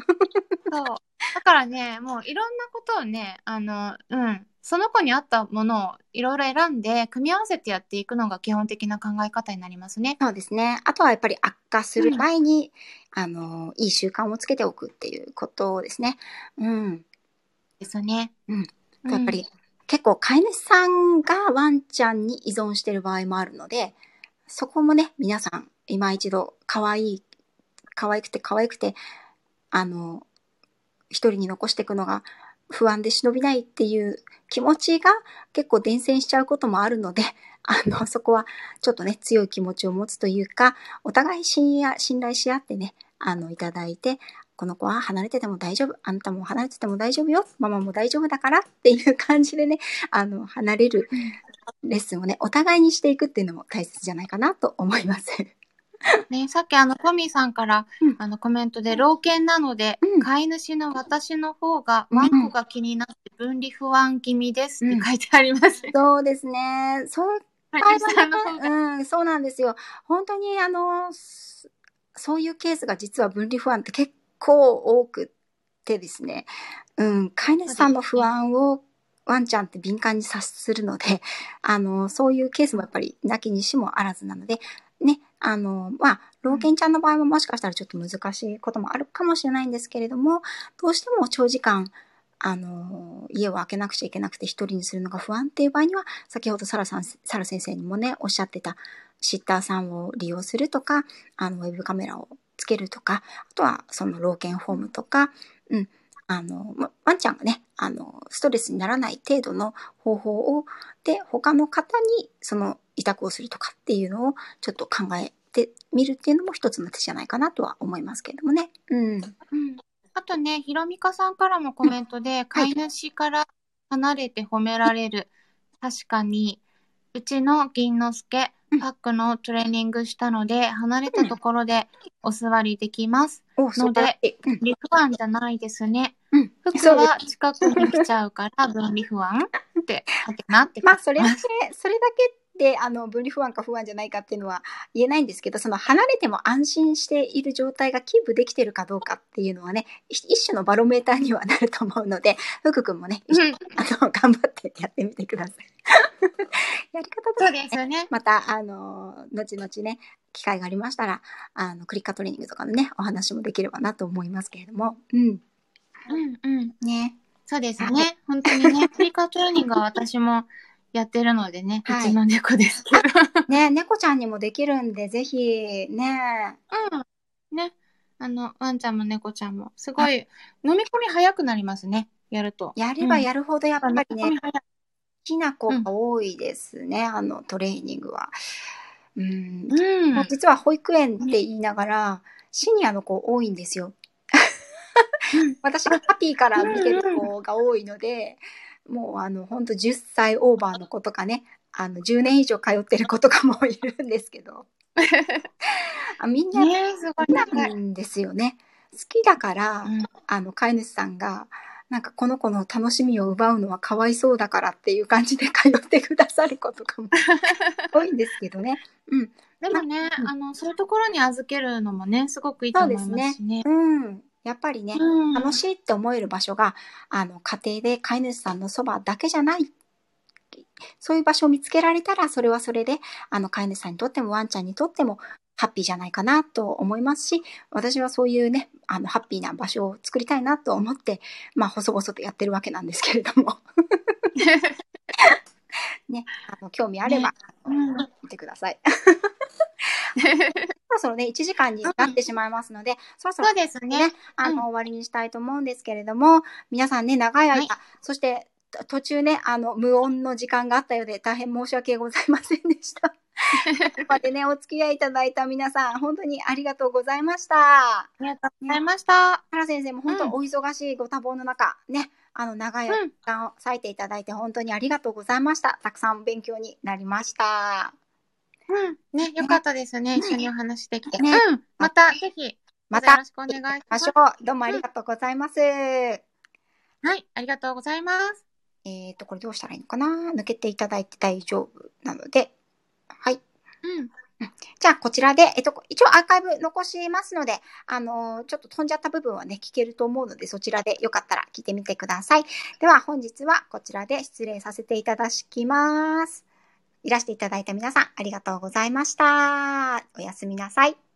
そう。だからね、もういろんなことをね、あの、うん、その子に合ったものをいろいろ選んで、組み合わせてやっていくのが基本的な考え方になりますね。そうですね。あとはやっぱり悪化する前に、あの、いい習慣をつけておくっていうことですね。うん。ですね。うんうん。やっぱり、結構飼い主さんがワンちゃんに依存してる場合もあるので、そこもね、皆さん、今一度、可愛い、可愛くて可愛くて、あの、一人に残していくのが不安で忍びないっていう気持ちが結構伝染しちゃうこともあるので、あの、そこはちょっとね、強い気持ちを持つというか、お互い信や信頼し合ってね、あの、いただいて、この子は離れてても大丈夫。あんたも離れてても大丈夫よ。ママも大丈夫だからっていう感じでね、あの、離れるレッスンをね、お互いにしていくっていうのも大切じゃないかなと思います。ね、さっきあの、トミーさんから、うんあの、コメントで、老犬なので、うん飼い主の私の方が、うんワンコが気になって分離不安気味ですって書いてあります。そうですね。そんうん、そうなんですよ。本当にあの、そそういうケースが実は分離不安って結構多くってですね、うん、飼い主さんの不安をワンちゃんって敏感に察するので、あの、そういうケースもやっぱりなきにしもあらずなので、ね、あの、まあ、老犬ちゃんの場合ももしかしたらちょっと難しいこともあるかもしれないんですけれども、どうしても長時間、あの、家を開けなくちゃいけなくて一人にするのが不安っていう場合には、先ほどサラさん、サラ先生にもね、おっしゃってた、シッターさんを利用するとか、あの、ウェブカメラをつけるとか、あとはその老犬ホームとか、うん、あの、ワンちゃんがね、あの、ストレスにならない程度の方法を、で、他の方にその委託をするとかっていうのをちょっと考えてみるっていうのも一つの手じゃないかなとは思いますけれどもね。うん。うん。あとね、ひろみかさんからもコメントで、飼い主から離れて褒められる。確かに、うちの銀之助、パックのトレーニングしたので、離れたところでお座りできます。ので、リファンじゃないですね。服は近くに来ちゃうから分離不安ってはてなってまあそれだけそれだけであの分離不安か不安じゃないかっていうのは言えないんですけどその離れても安心している状態がキープできてるかどうかっていうのはね一種のバロメーターにはなると思うので福君もね、うん、あの頑張ってやってみてください。やり方と、ね、そうですよね。またあの後々ね機会がありましたらあのクリッカートレーニングとかのねお話もできればなと思いますけれども。うん。うんうん。ね。そうですね。本当にね、クリカートレーニングは私もやってるのでね、はい、うちの猫ですけど。ね、猫ちゃんにもできるんで、ぜひ、ね。うん。ね。あの、ワンちゃんも猫ちゃんも、すごい、飲み込み早くなりますね、やると。やればやるほど、やっぱりね、好きな子が多いですね、うん、あの、トレーニングは。うん。うん、実は保育園って言いながら、シニアの子多いんですよ。私がハッピーから見てる子が多いので、もうあの、ほんと10歳オーバーの子とかね、あの、10年以上通ってる子とかもいるんですけど。あみんな、ね、なんですよね。好きだから、うん、あの、飼い主さんが、なんかこの子の楽しみを奪うのはかわいそうだからっていう感じで通ってくださる子とかも 多いんですけどね。うん。でもね、うん、あの、そういうところに預けるのもね、すごくいいと思いますね。そうですね。うん。やっぱりね、うん、楽しいって思える場所が、あの、家庭で飼い主さんのそばだけじゃない。そういう場所を見つけられたら、それはそれで、あの、飼い主さんにとってもワンちゃんにとっても、ハッピーじゃないかなと思いますし、私はそういうね、あの、ハッピーな場所を作りたいなと思って、まあ、細々とやってるわけなんですけれども。ね、あの、興味あれば、ね、見てください。そろそろね、1時間になってしまいますので、うん、そろそろ、ね、そうですね。あの、終わりにしたいと思うんですけれども、皆さんね、長い間、はい、そして途中ね、あの、無音の時間があったようで、大変申し訳ございませんでした。ここまでね、お付き合いいただいた皆さん、本当にありがとうございました。ありがとうございました。原先生も本当お忙しいご多忙の中、うん、ね、あの、長い時間を割いていただいて本当にありがとうございました。たくさん勉強になりました。うん。ね、よかったですね。一緒にお話できて。ね、うん。また、ぜひ、また、よろしくお願いします。どうもありがとうございます。はい、ありがとうございます。えっ、と、これどうしたらいいのかな？抜けていただいて大丈夫なので、はい。うん。じゃあ、こちらで、えっと、一応アーカイブ残しますので、あのー、ちょっと飛んじゃった部分はね、聞けると思うので、そちらでよかったら聞いてみてください。では、本日はこちらで失礼させていただきます。いらしていただいた皆さん、ありがとうございました。おやすみなさい。